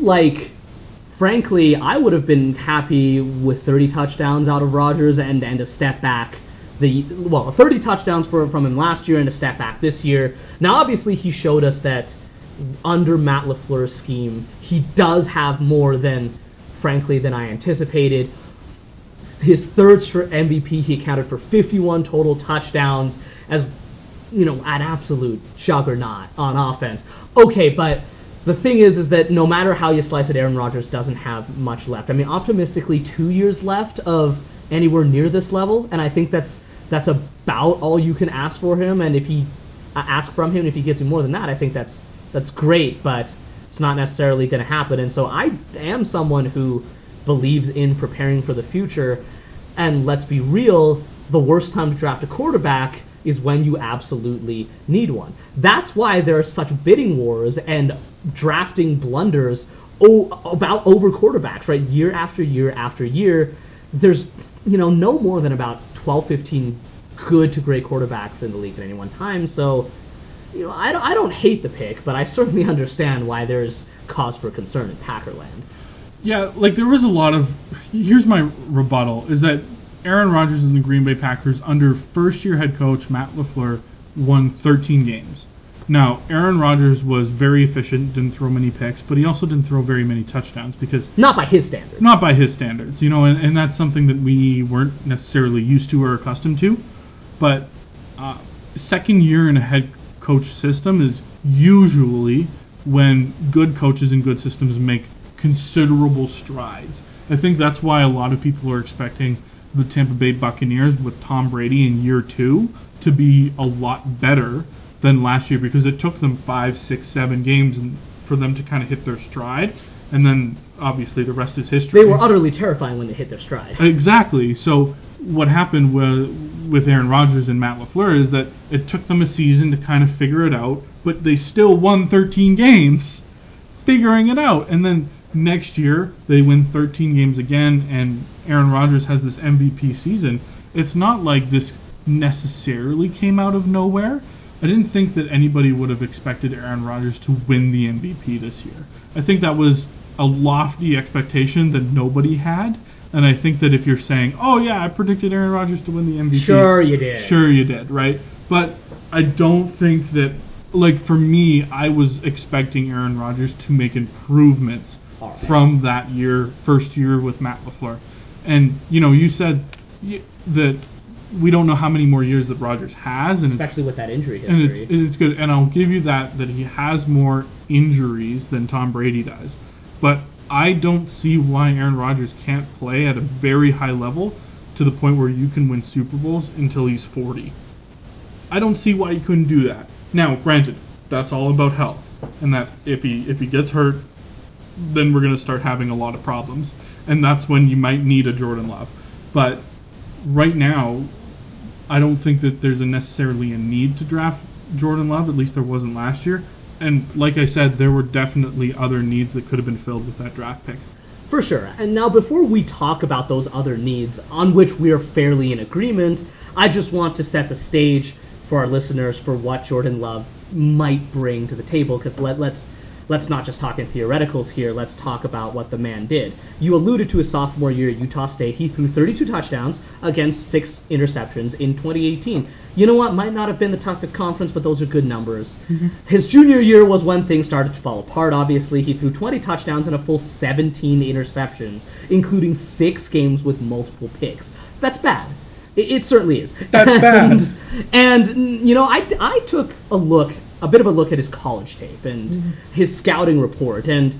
like frankly, I would have been happy with 30 touchdowns out of Rodgers and and a step back. The well, 30 touchdowns for, from him last year and a step back this year. Now, obviously, he showed us that under Matt LaFleur's scheme, he does have more than, frankly, than I anticipated. His third straight MVP, he accounted for 51 total touchdowns as you know, an absolute juggernaut on offense. Okay, but the thing is, is that no matter how you slice it, Aaron Rodgers doesn't have much left. I mean, optimistically, two years left of anywhere near this level, and I think that's that's about all you can ask for him. And if he uh, ask from him, if he gets you more than that, I think that's that's great, but it's not necessarily going to happen. And so I am someone who believes in preparing for the future. And let's be real, the worst time to draft a quarterback is when you absolutely need one. That's why there are such bidding wars and drafting blunders o- about over quarterbacks, right? Year after year after year, there's you know no more than about 12, 15 good to great quarterbacks in the league at any one time. So you know, I don't, I don't hate the pick, but I certainly understand why there's cause for concern in Packerland. Yeah, like there was a lot of. Here's my rebuttal: is that Aaron Rodgers and the Green Bay Packers under first-year head coach Matt LaFleur won 13 games. Now, Aaron Rodgers was very efficient, didn't throw many picks, but he also didn't throw very many touchdowns because Not by his standards. not by his standards, you know, and, and that's something that we weren't necessarily used to or accustomed to. But uh, second year in a head coach system is usually when good coaches and good systems make considerable strides. I think that's why a lot of people are expecting the Tampa Bay Buccaneers with Tom Brady in year two to be a lot better than last year because it took them five, six, seven games for them to kind of hit their stride, and then obviously the rest is history. They were utterly terrifying when they hit their stride. Exactly. So what happened with, with Aaron Rodgers and Matt LaFleur is that it took them a season to kind of figure it out, but they still won 13 games figuring it out. And then next year they win 13 games again and Aaron Rodgers has this MVP season. It's not like this necessarily came out of nowhere. I didn't think that anybody would have expected Aaron Rodgers to win the MVP this year. I think that was a lofty expectation that nobody had. And I think that if you're saying, "Oh yeah, I predicted Aaron Rodgers to win the MVP," Sure you did. sure you did, right? But I don't think that, like for me, I was expecting Aaron Rodgers to make improvements right. from that year, first year with Matt LaFleur. And you know, you said that we don't know how many more years that Rodgers has, and Especially with that injury history. and it's it's good. And I'll give you that that he has more injuries than Tom Brady does, but I don't see why Aaron Rodgers can't play at a very high level to the point where you can win Super Bowls until he's 40. I don't see why he couldn't do that. Now, granted, that's all about health, and that if he if he gets hurt, then we're gonna start having a lot of problems, and that's when you might need a Jordan Love. But right now, I don't think that there's a necessarily a need to draft Jordan Love. At least there wasn't last year. And like I said, there were definitely other needs that could have been filled with that draft pick. For sure. And now, before we talk about those other needs on which we are fairly in agreement, I just want to set the stage for our listeners for what Jordan Love might bring to the table. Because let, let's let's not just talk in theoreticals here. Let's talk about what the man did. You alluded to his sophomore year at Utah State. He threw 32 touchdowns against six interceptions in 2018. You know what? Might not have been the toughest conference, but those are good numbers. Mm-hmm. His junior year was when things started to fall apart. Obviously, he threw 20 touchdowns and a full 17 interceptions, including six games with multiple picks. That's bad. It, it certainly is. That's bad. And, and, you know, I, I took a look, a bit of a look at his college tape and mm-hmm. his scouting report, and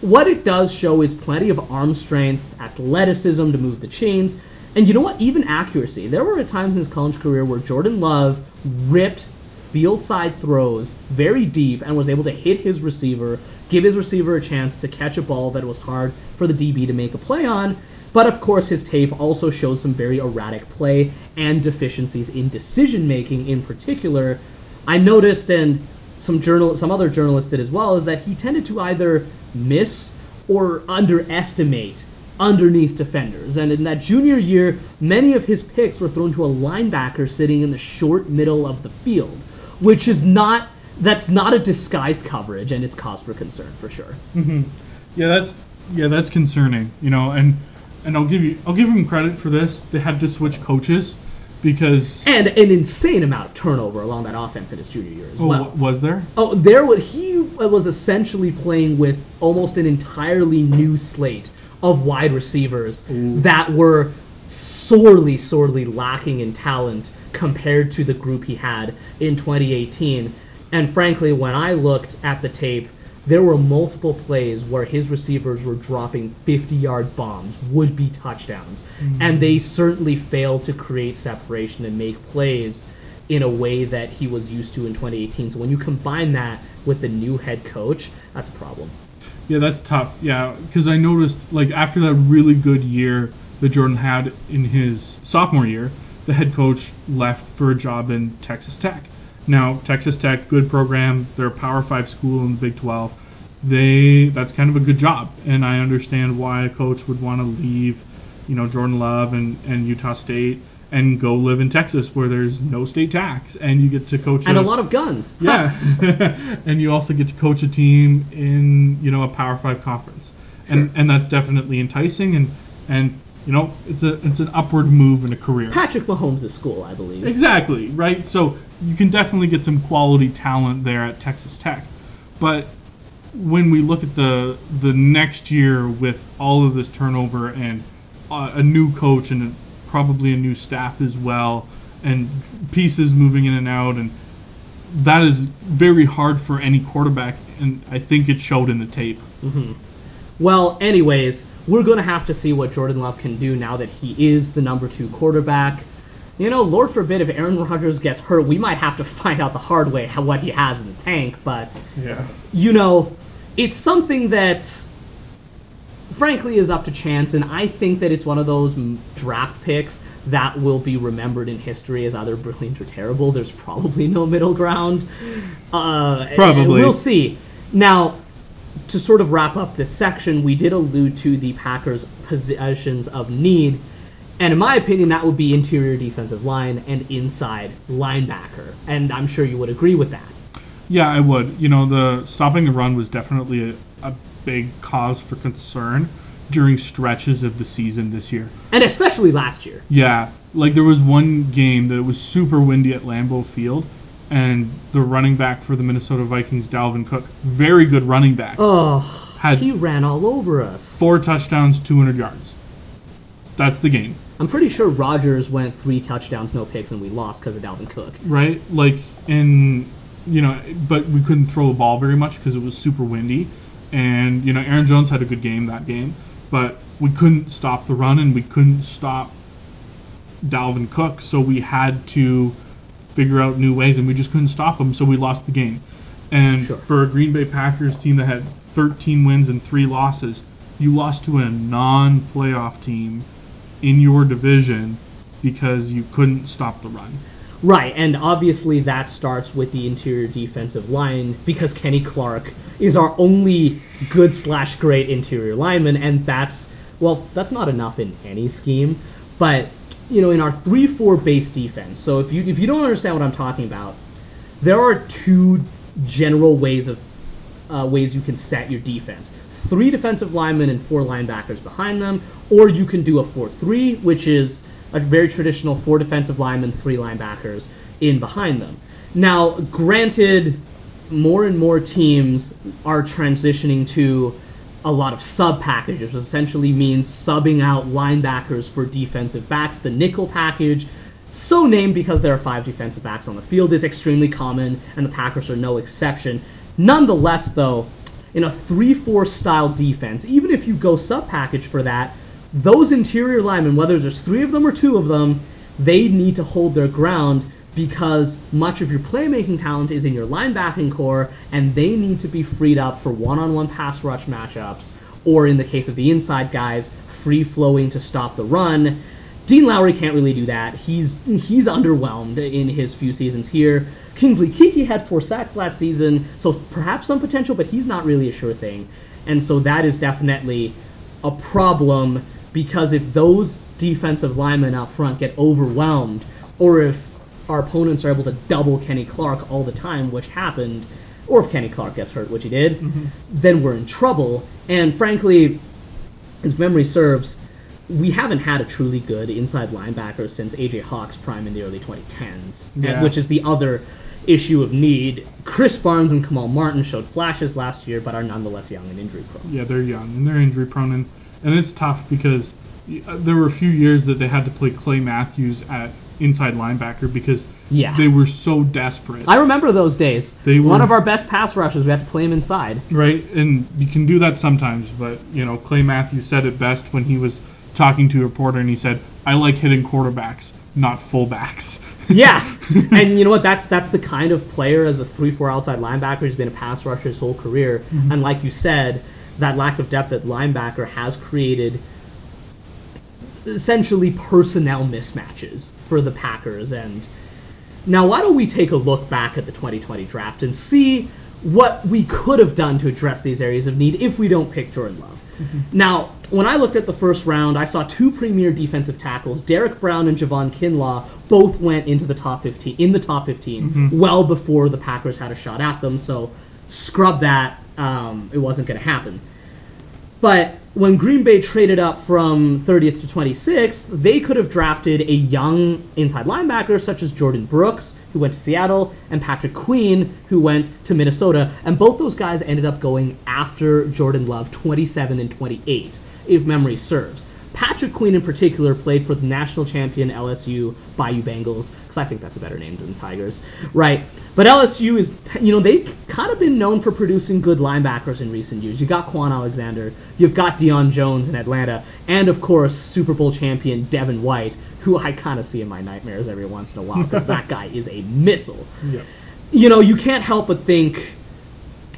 what it does show is plenty of arm strength, athleticism to move the chains, and you know what? Even accuracy. There were times in his college career where Jordan Love ripped field side throws very deep and was able to hit his receiver, give his receiver a chance to catch a ball that was hard for the DB to make a play on. But of course, his tape also shows some very erratic play and deficiencies in decision making in particular. I noticed, and some journal, some other journalists did as well, is that he tended to either miss or underestimate underneath defenders. And in that junior year, many of his picks were thrown to a linebacker sitting in the short middle of the field, which is not that's not a disguised coverage, and it's cause for concern for sure. hmm Yeah, that's yeah, that's concerning. You know, and and I'll give you I'll give him credit for this. They had to switch coaches because And an insane amount of turnover along that offense in his junior year as oh, well. was there? Oh, there was he was essentially playing with almost an entirely new slate of wide receivers Ooh. that were sorely, sorely lacking in talent compared to the group he had in 2018. And frankly, when I looked at the tape, there were multiple plays where his receivers were dropping 50-yard bombs, would-be touchdowns, mm-hmm. and they certainly failed to create separation and make plays in a way that he was used to in 2018. So when you combine that with the new head coach, that's a problem. Yeah, that's tough. Yeah, because I noticed like after that really good year that Jordan had in his sophomore year, the head coach left for a job in Texas Tech. Now Texas Tech, good program. They're a Power Five school in the Big 12. They that's kind of a good job, and I understand why a coach would want to leave, you know, Jordan Love and, and Utah State and go live in Texas where there's no state tax and you get to coach And a lot of guns. yeah, and you also get to coach a team in you know a Power Five conference, and and that's definitely enticing and and you know it's a it's an upward move in a career. Patrick Mahomes' is school, I believe. Exactly, right? So you can definitely get some quality talent there at Texas Tech. But when we look at the the next year with all of this turnover and uh, a new coach and probably a new staff as well and pieces moving in and out and that is very hard for any quarterback and I think it showed in the tape. hmm Well, anyways, we're going to have to see what Jordan Love can do now that he is the number two quarterback. You know, Lord forbid if Aaron Rodgers gets hurt, we might have to find out the hard way how, what he has in the tank. But, Yeah. you know, it's something that, frankly, is up to chance. And I think that it's one of those draft picks that will be remembered in history as either brilliant or terrible. There's probably no middle ground. Uh, Probably. We'll see. Now, to sort of wrap up this section, we did allude to the Packers' positions of need, and in my opinion, that would be interior defensive line and inside linebacker. And I'm sure you would agree with that. Yeah, I would. You know, the stopping the run was definitely a, a big cause for concern during stretches of the season this year. And especially last year. Yeah, like there was one game that was super windy at Lambeau Field, and the running back for the Minnesota Vikings, Dalvin Cook, very good running back, Oh, Had- he ran all over us. four touchdowns, 200 yards. That's the game, I'm pretty sure Rodgers went three touchdowns, no picks, and we lost because of Dalvin Cook. right? Like, in you know, but we couldn't throw the ball very much because it was super windy, and you know, Aaron Jones had a good game that game, but we couldn't stop the run and we couldn't stop Dalvin Cook, so we had to figure out new ways, and we just couldn't stop them, so we lost the game. And Sure. for a Green Bay Packers team that had 13 wins and three losses, you lost to a non-playoff team in your division because you couldn't stop the run. Right, and obviously that starts with the interior defensive line because Kenny Clark is our only good slash great interior lineman, and that's well, that's not enough in any scheme, but you know, in our three-four base defense. So if you if you don't understand what I'm talking about, there are two general ways of uh, ways you can set your defense. Three defensive linemen and four linebackers behind them, or you can do a 4-3, which is a very traditional four defensive linemen, three linebackers in behind them. Now, granted, more and more teams are transitioning to a lot of sub packages, which essentially means subbing out linebackers for defensive backs. The nickel package, so named because there are five defensive backs on the field, is extremely common, and the Packers are no exception. Nonetheless, though, in a 3-4 style defense, even if you go sub package for that, those interior linemen, whether there's three of them or two of them, they need to hold their ground because much of your playmaking talent is in your linebacking corps, and they need to be freed up for one-on-one pass rush matchups, or in the case of the inside guys, free flowing to stop the run. Dean Lowry can't really do that. He's he's underwhelmed in his few seasons here. Kingsley Keke had four sacks last season, so perhaps some potential, but he's not really a sure thing. And so that is definitely a problem because if those defensive linemen up front get overwhelmed, or if our opponents are able to double Kenny Clark all the time, which happened, or if Kenny Clark gets hurt, which he did, then we're in trouble. And frankly, as memory serves, we haven't had a truly good inside linebacker since AJ Hawk's prime in the early 2010s, and- Yeah. which is the other issue of need. Krys Barnes and Kamal Martin showed flashes last year, but are nonetheless young and injury prone. Yeah, they're young and they're injury prone, and, and it's tough because uh, there were a few years that they had to play Clay Matthews at inside linebacker because Yeah. they were so desperate. I remember those days. They One of our best pass rushers, we had to play him inside. Right, and you can do that sometimes, but you know Clay Matthews said it best when he was talking to a reporter, and he said, "I like hitting quarterbacks, not fullbacks." Yeah, and you know what? That's that's the kind of player as a three-four outside linebacker who's been a pass rusher his whole career. Mm-hmm. And like you said, that lack of depth at linebacker has created essentially personnel mismatches for the Packers. And now, why don't we take a look back at the 2020 draft and see what we could have done to address these areas of need if we don't pick Jordan Love? Now, when I looked at the first round, I saw two premier defensive tackles, Derrick Brown and Javon Kinlaw, both went into the top 15 in the top 15 well before the Packers had a shot at them. So scrub that. Um, it wasn't going to happen. But when Green Bay traded up from 30th to 26th, they could have drafted a young inside linebacker such as Jordyn Brooks, who went to Seattle, and Patrick Queen, who went to Minnesota. And both those guys ended up going after Jordan Love, 27 and 28, if memory serves. Patrick Queen in particular played for the national champion LSU Bayou Bengals, because I think that's a better name than Tigers, right? But LSU is, you know, they've kind of been known for producing good linebackers in recent years. You got Kwon Alexander, you've got Deion Jones in Atlanta, and of course Super Bowl champion Devin White, who I kind of see in my nightmares every once in a while, because that guy is a missile. Yeah. You know, you can't help but think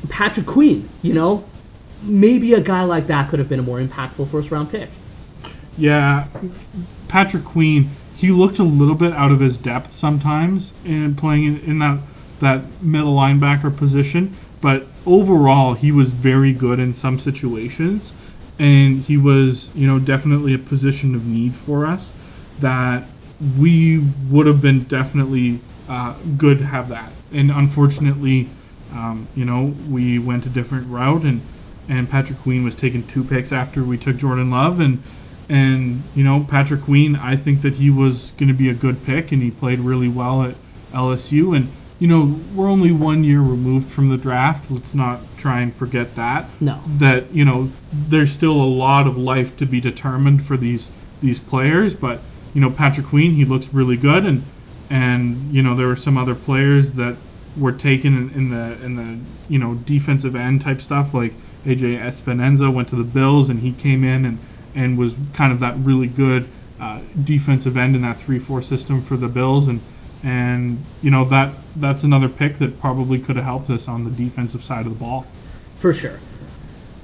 Patrick Queen, you know, maybe a guy like that could have been a more impactful first round pick. Yeah, Patrick Queen, he looked a little bit out of his depth sometimes in playing in, in that that middle linebacker position, but overall he was very good in some situations, and he was you know definitely a position of need for us that we would have been definitely uh, good to have that, and unfortunately, um, you know we went a different route and. And Patrick Queen was taken two picks after we took Jordan Love, and and you know, Patrick Queen, I think that he was going to be a good pick, and he played really well at LSU. And you know, we're only one year removed from the draft. Let's not try and forget that. No. That you know, there's still a lot of life to be determined for these these players. But you know, Patrick Queen, he looks really good, and and you know, there were some other players that were taken in, in the in the you know defensive end type stuff like AJ Epenesa went to the Bills and he came in and and was kind of that really good uh, defensive end in that 3-4 system for the Bills and and you know that that's another pick that probably could have helped us on the defensive side of the ball. For sure.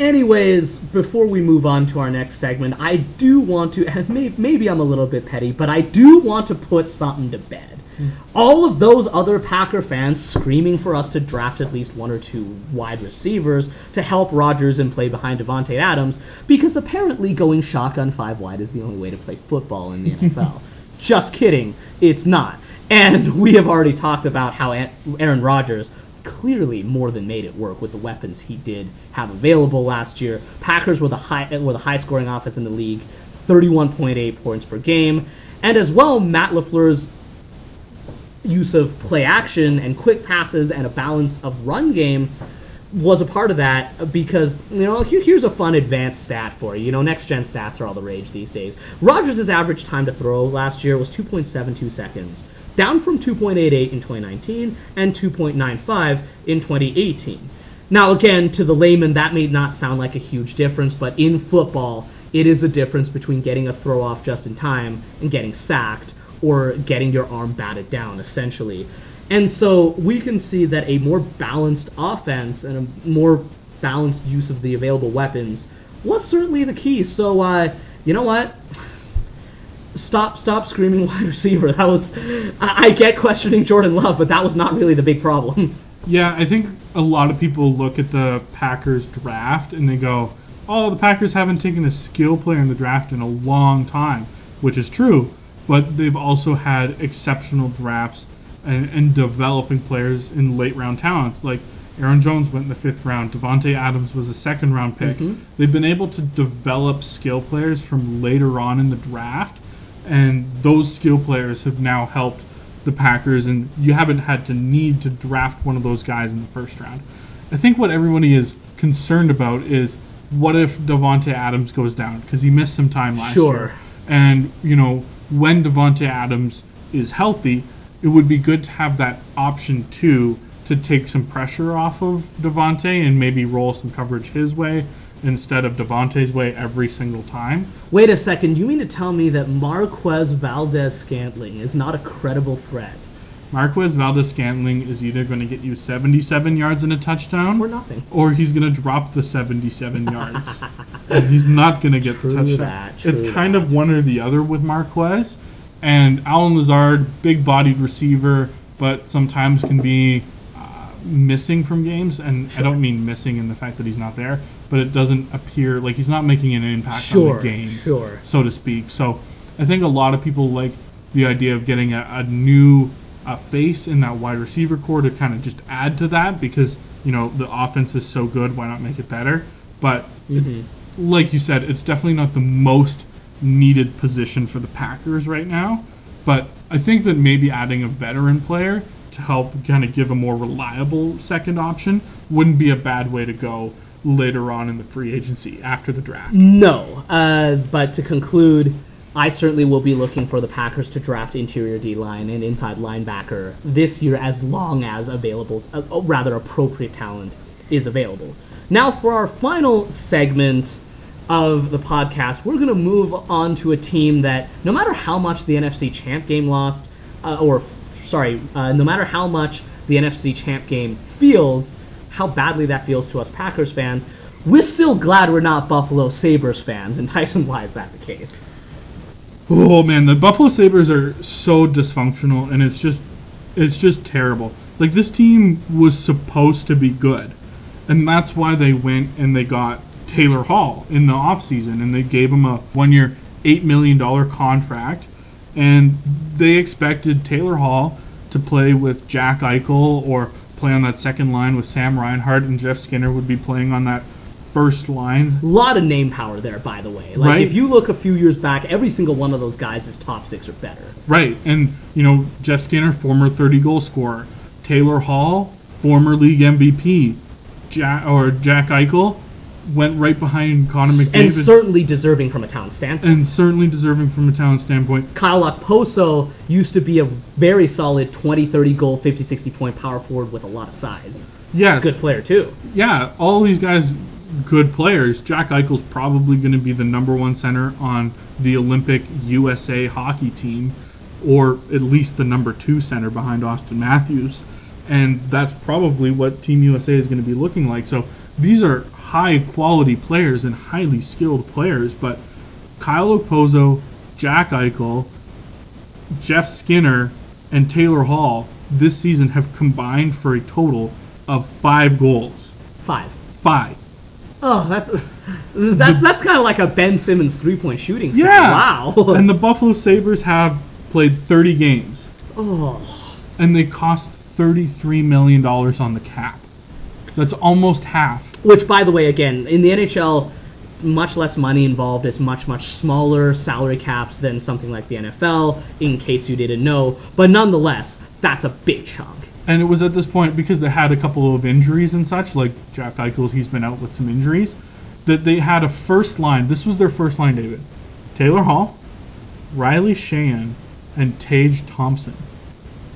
Anyways, before we move on to our next segment, I do want to, and maybe, maybe I'm a little bit petty, but I do want to put something to bed. Hmm. All of those other Packer fans screaming for us to draft at least one or two wide receivers to help Rodgers and play behind Davante Adams, because apparently going shotgun five wide is the only way to play football in the NFL. Just kidding, it's not. And we have already talked about how Aaron Rodgers clearly more than made it work with the weapons he did have available last year. Packers were the high were the high scoring offense in the league, 31.8 points per game, and as well Matt LaFleur's use of play action and quick passes and a balance of run game was a part of that because you know here, here's a fun advanced stat for you. You know next gen stats are all the rage these days. Rodgers' average time to throw last year was 2.72 seconds, down from 2.88 in 2019 and 2.95 in 2018. Now again, to the layman that may not sound like a huge difference, but in football it is a difference between getting a throw off just in time and getting sacked or getting your arm batted down essentially. And so we can see that a more balanced offense and a more balanced use of the available weapons was certainly the key. So uh, you know what? Stop, stop screaming wide receiver. That was, I, I get questioning Jordan Love, but that was not really the big problem. Yeah, I think a lot of people look at the Packers draft and they go, "Oh, the Packers haven't taken a skill player in the draft in a long time," which is true, but they've also had exceptional drafts and, and developing players in late round talents. Like Aaron Jones went in the fifth round. Davante Adams was a second round pick. Mhm. They've been able to develop skill players from later on in the draft, and those skill players have now helped the Packers. And you haven't had to need to draft one of those guys in the first round. I think what everybody is concerned about is what if Davante Adams goes down because he missed some time last Sure. year. And you know when Davante Adams is healthy, it would be good to have that option too to take some pressure off of Davante and maybe roll some coverage his way instead of Davante's way every single time. Wait a second, you mean to tell me that Marquez Valdes Scantling is not a credible threat? Marquez Valdes Scantling is either going to get you 77 yards and a touchdown, Or nothing. or he's going to drop the 77 yards. and he's not going to get True the touchdown. that, it's kind that. of one or the other with Marquez. And Allen Lazard, big-bodied receiver, but sometimes can be uh, missing from games. And I don't mean missing in the fact that he's not there, but it doesn't appear like he's not making an impact Sure, on the game sure. so to speak. So I think a lot of people like the idea of getting a, a new uh, face in that wide receiver corps to kind of just add to that because you know the offense is so good. Why not make it better? But Mhm. like you said, it's definitely not the most needed position for the Packers right now. But I think that maybe adding a veteran player to help kind of give a more reliable second option wouldn't be a bad way to go later on in the free agency after the draft. No, uh, but to conclude, I certainly will be looking for the Packers to draft interior D line and inside linebacker this year as long as available, uh, rather appropriate talent is available. Now for our final segment of the podcast, we're going to move on to a team that no matter how much the NFC Champ game lost, uh, or sorry, uh, no matter how much the NFC Champ game feels, how badly that feels to us Packers fans, we're still glad we're not Buffalo Sabres fans. And Tyson, why is that the case? Oh man, the Buffalo Sabres are so dysfunctional and it's just it's just terrible. Like this team was supposed to be good. And that's why they went and they got Taylor Hall in the offseason and they gave him a one year eight million dollar contract and they expected Taylor Hall to play with Jack Eichel or play on that second line with Sam Reinhart and Jeff Skinner would be playing on that first line. A lot of name power there, by the way. Like Right. if you look a few years back, every single one of those guys is top six or better. Right, and you know Jeff Skinner, former 30 goal scorer, Taylor Hall, former league MVP, Jack or Jack Eichel went right behind Connor McDavid, And certainly deserving from a talent standpoint. and certainly deserving from a talent standpoint. Kyle Okposo used to be a very solid 20, 30 goal, 50, 60 point power forward with a lot of size. Yes, Good player too. yeah, all these guys good players. Jack Eichel's probably going to be the number one center on the Olympic USA hockey team, or at least the number two center behind Auston Matthews. And that's probably what Team USA is going to be looking like. So these are high quality players and highly skilled players, but Kyle Okposo, Jack Eichel, Jeff Skinner, and Taylor Hall this season have combined for a total of five goals. Five. Five. Oh, that's that's that's kind of like a Ben Simmons three point shooting. stat. Yeah. Wow. and the Buffalo Sabres have played 30 games, oh, and they cost $33 million on the cap. That's almost half. Which by the way, again, in the NHL, much less money involved. It's much much smaller salary caps than something like the NFL. In case you didn't know, but nonetheless, that's a big chunk. And it was at this point because they had a couple of injuries and such, like Jack Eichel, he's been out with some injuries, that they had a first line. This was their first line, David. Taylor Hall, Riley Sheahan, and Tage Thompson.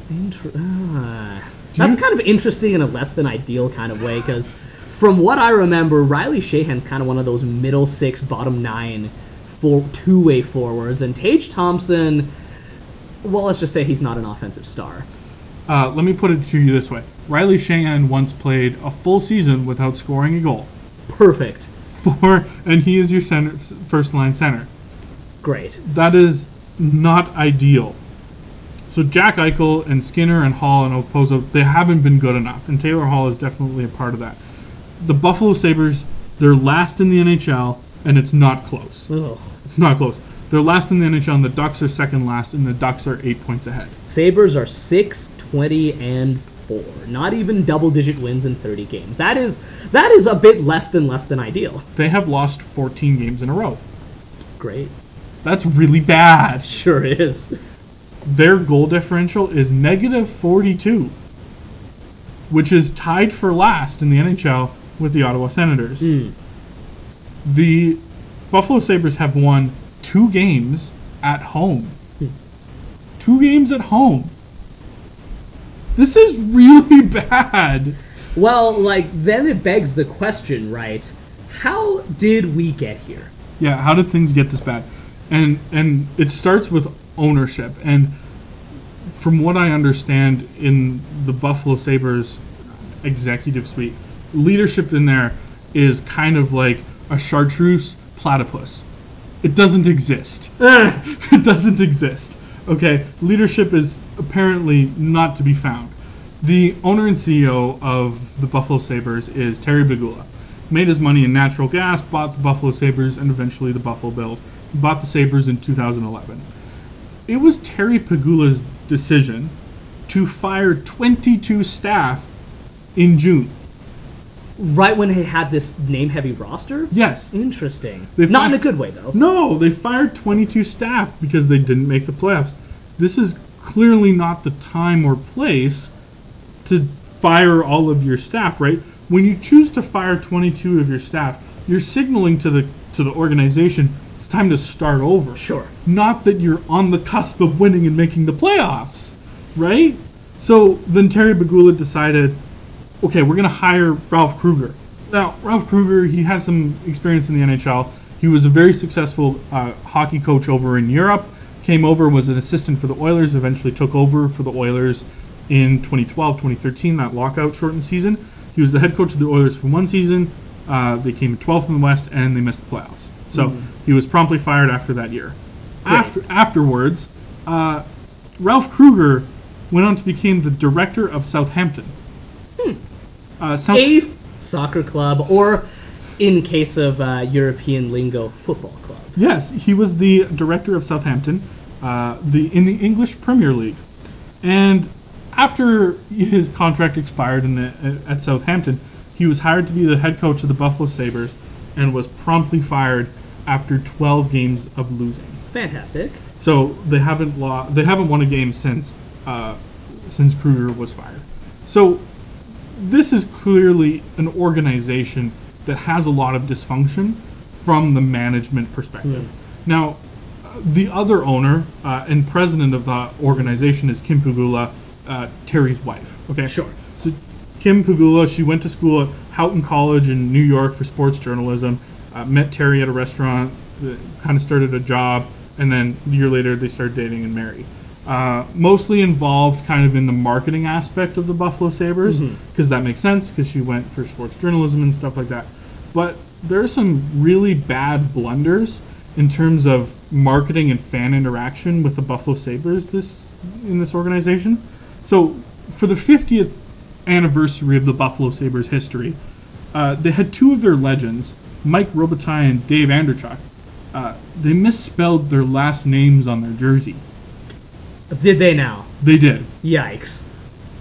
Inter-. Ah. Do That's kind of interesting in a less than ideal kind of way because from what I remember, Riley Sheahan's kind of one of those middle six, bottom nine for two-way forwards, and Tage Thompson. Well, let's just say he's not an offensive star. Uh, let me put it to you this way: Riley Sheahan once played a full season without scoring a goal. Perfect. For and he is your center, first line center. Great. That is not ideal. So Jack Eichel and Skinner and Hall and Okposo, they haven't been good enough, and Taylor Hall is definitely a part of that. The Buffalo Sabres, they're last in the NHL, and it's not close. Ugh. It's not close. They're last in the NHL, and the Ducks are second last, and the Ducks are eight points ahead. Sabres are 6, 20, and 4. Not even double-digit wins in 30 games. That is that is a bit less than less than ideal. They have lost 14 games in a row. Great. That's really bad. Sure is. Their goal differential is negative 42, which is tied for last in the NHL with the Ottawa Senators. Hmm. The Buffalo Sabres have won two games at home. Hmm. Two games at home. This is really bad. Well, like then it begs the question, right? How did we get here? Yeah, how did things get this bad? And and it starts with ownership. And from what I understand in the Buffalo Sabres executive suite, leadership in there is kind of like a chartreuse platypus. It doesn't exist. Eh. it doesn't exist. Okay, leadership is apparently not to be found. The owner and CEO of the Buffalo Sabres is Terry Pegula. Made his money in natural gas, bought the Buffalo Sabres, and eventually the Buffalo Bills. Bought the Sabres in 2011. It was Terry Pegula's decision to fire 22 staff in June. Right when he had this name-heavy roster. Yes. Interesting. They Not fi- in a good way though. No, they fired 22 staff because they didn't make the playoffs. This is clearly not the time or place to fire all of your staff, right? When you choose to fire 22 of your staff, you're signaling to the to the organization it's time to start over. Sure. Not that you're on the cusp of winning and making the playoffs, right? So then Terry Pegula decided, okay, we're gonna hire Ralph Krueger. Now, Ralph Krueger, he has some experience in the NHL. He was a very successful uh, hockey coach over in Europe. Came over, and was an assistant for the Oilers. Eventually took over for the Oilers in 2012, 2013, that lockout shortened season. He was the head coach of the Oilers for one season. Uh, they came 12th in the West, and they missed the playoffs. So Mhm. he was promptly fired after that year. Great. After afterwards, uh, Ralph Krueger went on to become the director of Southampton. Hmm. Uh, A soccer club, or in case of uh, European lingo, football club. Yes, he was the director of Southampton, uh, the in the English Premier League, and after his contract expired in the, at Southampton, he was hired to be the head coach of the Buffalo Sabres, and was promptly fired after 12 games of losing. Fantastic. So they haven't lo- they haven't won a game since uh, since Krueger was fired. So this is clearly an organization that has a lot of dysfunction from the management perspective. Hmm. Now, the other owner uh, and president of the organization is Kim Pegula, uh, Terry's wife. Okay. Sure. So Kim Pegula, she went to school at Houghton College in New York for sports journalism. Uh, met Terry at a restaurant, uh, kind of started a job, and then a year later they started dating and married. Uh, mostly involved kind of in the marketing aspect of the Buffalo Sabres, because that makes sense, because she went for sports journalism and stuff like that. But there are some really bad blunders in terms of marketing and fan interaction with the Buffalo Sabres this in this organization. So for the 50th anniversary of the Buffalo Sabres history, uh, they had two of their legends, Mike Robitaille and Dave Andreychuk. Uh, they misspelled their last names on their jersey. Did they now? They did. Yikes.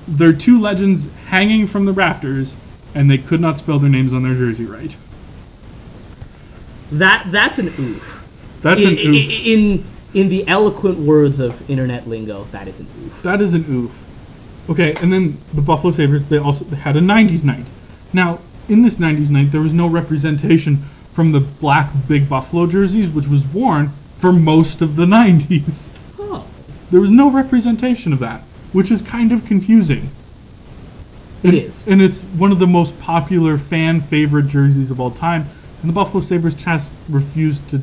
There are two legends hanging from the rafters, and they could not spell their names on their jersey right. That that's an oof. That's in, an oof. In in the eloquent words of internet lingo, that is an oof. That is an oof. Okay, and then the Buffalo Sabres, they also they had a 90s night. Now, in this 90s night, there was no representation from the black Big Buffalo jerseys, which was worn for most of the 90s. There was no representation of that, which is kind of confusing. It and, is. And it's one of the most popular fan favorite jerseys of all time. And the Buffalo Sabres just refused to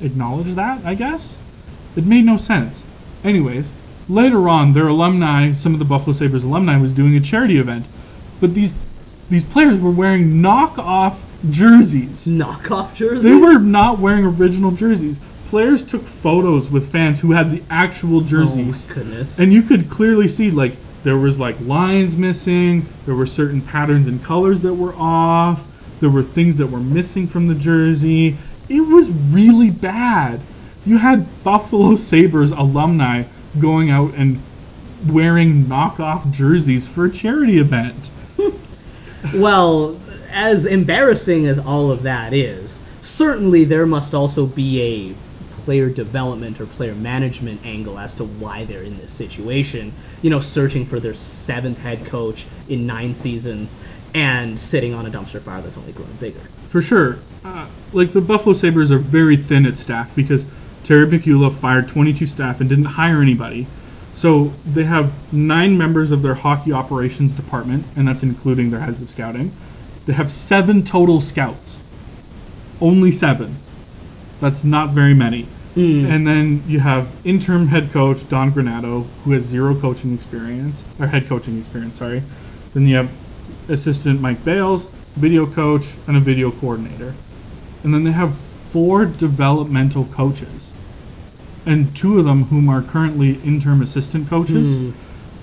acknowledge that, I guess. It made no sense. Anyways, later on, their alumni, some of the Buffalo Sabres alumni, was doing a charity event. But these these players were wearing knockoff jerseys. Knockoff jerseys. They were not wearing original jerseys. Players took photos with fans who had the actual oh jerseys. Oh my goodness. And you could clearly see like there was like lines missing, there were certain patterns and colors that were off, there were things that were missing from the jersey. It was really bad. You had Buffalo Sabres alumni going out and wearing knockoff jerseys for a charity event. well, as embarrassing as all of that is, certainly there must also be a player development or player management angle as to why they're in this situation. You know, searching for their seventh head coach in nine seasons and sitting on a dumpster fire that's only growing bigger. For sure. Uh, like the Buffalo Sabres are very thin at staff because Terry Pegula fired 22 staff and didn't hire anybody. So they have nine members of their hockey operations department, and that's including their heads of scouting. They have seven total scouts. Only seven. That's not very many. Mm. And then you have interim head coach Don Granato, who has zero coaching experience, or head coaching experience, sorry. Then you have assistant Mike Bales, video coach, and a video coordinator. And then they have four developmental coaches, and two of them whom are currently interim assistant coaches. Hmm.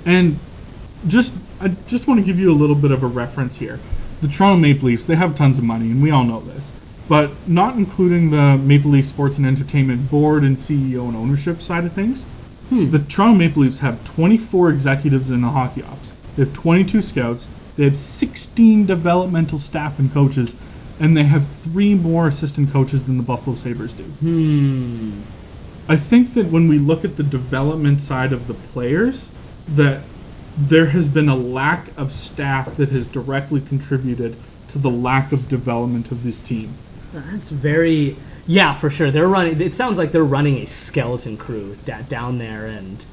And just I just want to give you a little bit of a reference here. The Toronto Maple Leafs, they have tons of money, and we all know this. But not including the Maple Leaf Sports and Entertainment board and CEO and ownership side of things, Hmm. the Toronto Maple Leafs have 24 executives in the hockey ops. They have 22 scouts. They have 16 developmental staff and coaches, and they have three more assistant coaches than the Buffalo Sabres do. Hmm. I think that when we look at the development side of the players, that there has been a lack of staff that has directly contributed to the lack of development of this team. That's very yeah, for sure. They're running. It sounds like they're running a skeleton crew da- down there, and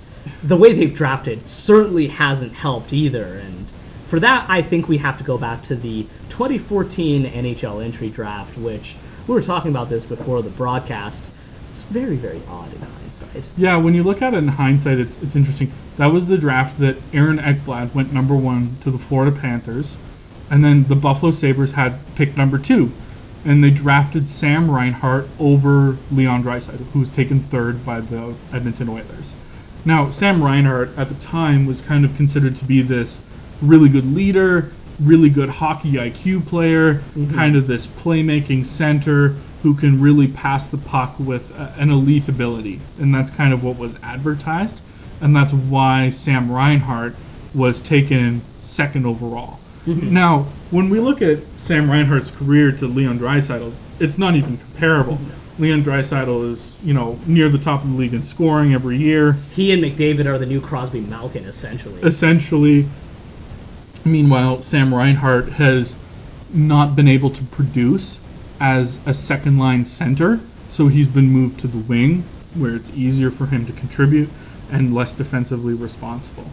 the way they've drafted certainly hasn't helped either. And for that, I think we have to go back to the 2014 NHL entry draft, which we were talking about this before the broadcast. It's very, very odd in hindsight. Yeah, when you look at it in hindsight, it's it's interesting. That was the draft that Aaron Ekblad went number one to the Florida Panthers, and then the Buffalo Sabres had pick number two, and they drafted Sam Reinhart over Leon Draisaitl, who was taken third by the Edmonton Oilers. Now, Sam Reinhart at the time was kind of considered to be this really good leader, really good hockey IQ player, kind of this playmaking center who can really pass the puck with uh, an elite ability. And that's kind of what was advertised. And that's why Sam Reinhart was taken second overall. Now, when we look at Sam Reinhart's career to Leon Draisaitl's, it's not even comparable. Leon Draisaitl is, you know, near the top of the league in scoring every year. He and McDavid are the new Crosby Malkin, essentially. Essentially, meanwhile, Sam Reinhart has not been able to produce as a second line center, so he's been moved to the wing where it's easier for him to contribute and less defensively responsible.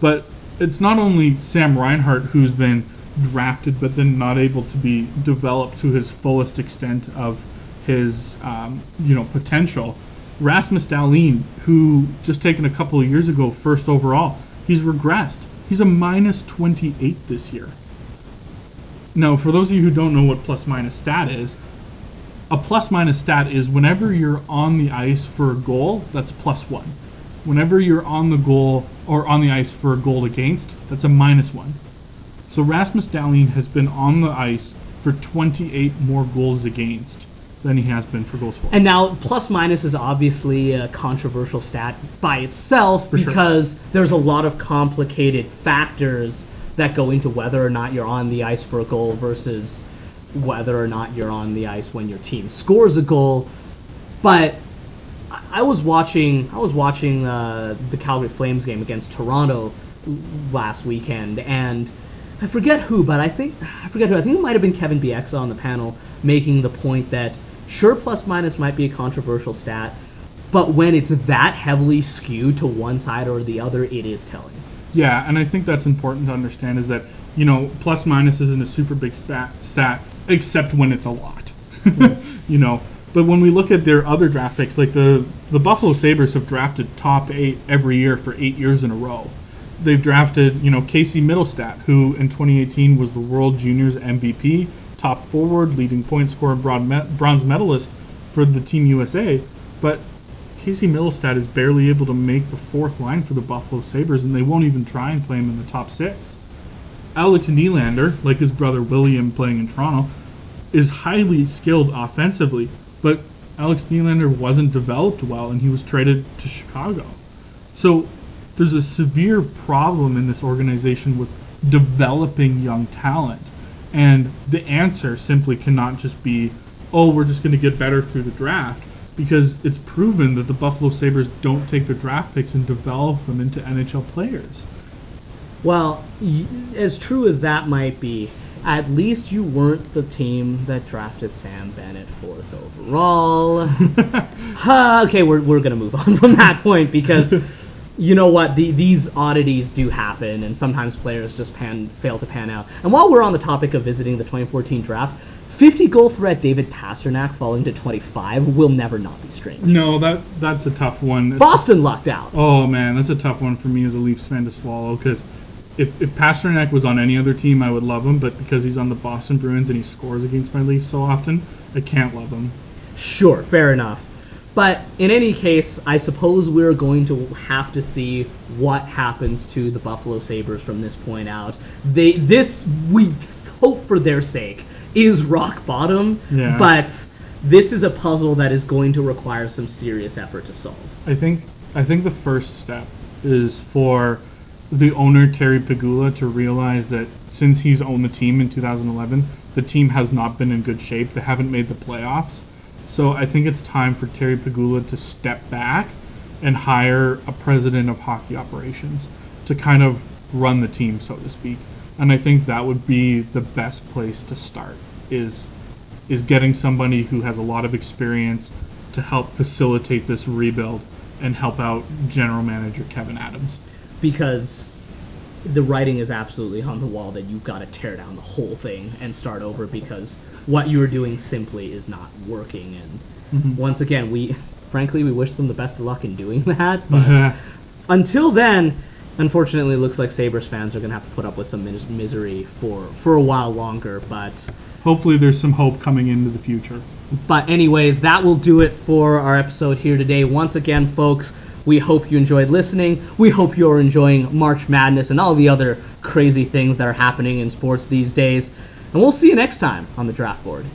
But it's not only Sam Reinhart who's been drafted but then not able to be developed to his fullest extent of his um, you know potential. Rasmus Dahlin, who just taken a couple of years ago first overall, he's regressed. He's a minus 28 this year. Now, for those of you who don't know what plus minus stat is, a plus minus stat is whenever you're on the ice for a goal, that's plus one. Whenever you're on the goal or on the ice for a goal against, that's a minus one. So Rasmus Dahlin has been on the ice for 28 more goals against than he has been for goals for. And now, plus minus is obviously a controversial stat by itself sure. because there's a lot of complicated factors that go into whether or not you're on the ice for a goal versus whether or not you're on the ice when your team scores a goal. But I I was watching, I was watching uh, the Calgary Flames game against Toronto last weekend, and I forget who, but I think I forget who. I think it might have been Kevin Bieksa on the panel making the point that sure plus minus might be a controversial stat, but when it's that heavily skewed to one side or the other, it is telling. Yeah, and I think that's important to understand is that you know plus minus isn't a super big stat, stat except when it's a lot. Hmm. you know, but when we look at their other draft picks, like the the Buffalo Sabres have drafted top eight every year for eight years in a row. They've drafted you know Casey Mittelstadt, who in 2018 was the World Juniors MVP, top forward, leading point scorer, bronze medalist for the Team USA, but Casey Mittelstadt is barely able to make the fourth line for the Buffalo Sabres, and they won't even try and play him in the top six. Alex Nylander, like his brother William playing in Toronto, is highly skilled offensively, but Alex Nylander wasn't developed well, and he was traded to Chicago. So there's a severe problem in this organization with developing young talent, and the answer simply cannot just be, oh, we're just going to get better through the draft because it's proven that the Buffalo Sabres don't take their draft picks and develop them into NHL players. Well, y- as true as that might be, at least you weren't the team that drafted Sam Bennett fourth overall. Ha, okay, we're, we're gonna move on from that point because you know what? The, these oddities do happen, and sometimes players just pan fail to pan out. And while we're on the topic of visiting the 2014 draft, 50 goal threat David Pastrnak falling to 25 will never not be strange. No, that that's a tough one. Boston lucked out. Oh man, that's a tough one for me as a Leafs fan to swallow because if, if Pastrnak was on any other team, I would love him, but because he's on the Boston Bruins and he scores against my Leafs so often, I can't love him. Sure, fair enough. But in any case, I suppose we're going to have to see what happens to the Buffalo Sabres from this point out. They this we hope for their sake is rock bottom, Yeah. but this is a puzzle that is going to require some serious effort to solve. I think I think the first step is for the owner Terry Pegula to realize that since he's owned the team in 2011, the team has not been in good shape. They haven't made the playoffs. So I think it's time for Terry Pegula to step back and hire a president of hockey operations to kind of run the team, so to speak. And I think that would be the best place to start is is getting somebody who has a lot of experience to help facilitate this rebuild and help out general manager Kevin Adams. Because the writing is absolutely on the wall that you've got to tear down the whole thing and start over because what you are doing simply is not working. And Mhm. once again, we frankly we wish them the best of luck in doing that. But until then, unfortunately, it looks like Sabres fans are gonna have to put up with some mis- misery for for a while longer. But Hopefully there's some hope coming into the future. but anyways, that will do it for our episode here today. Once again, folks, we hope you enjoyed listening. We hope you're enjoying March Madness and all the other crazy things that are happening in sports these days. And we'll see you next time on the draft board.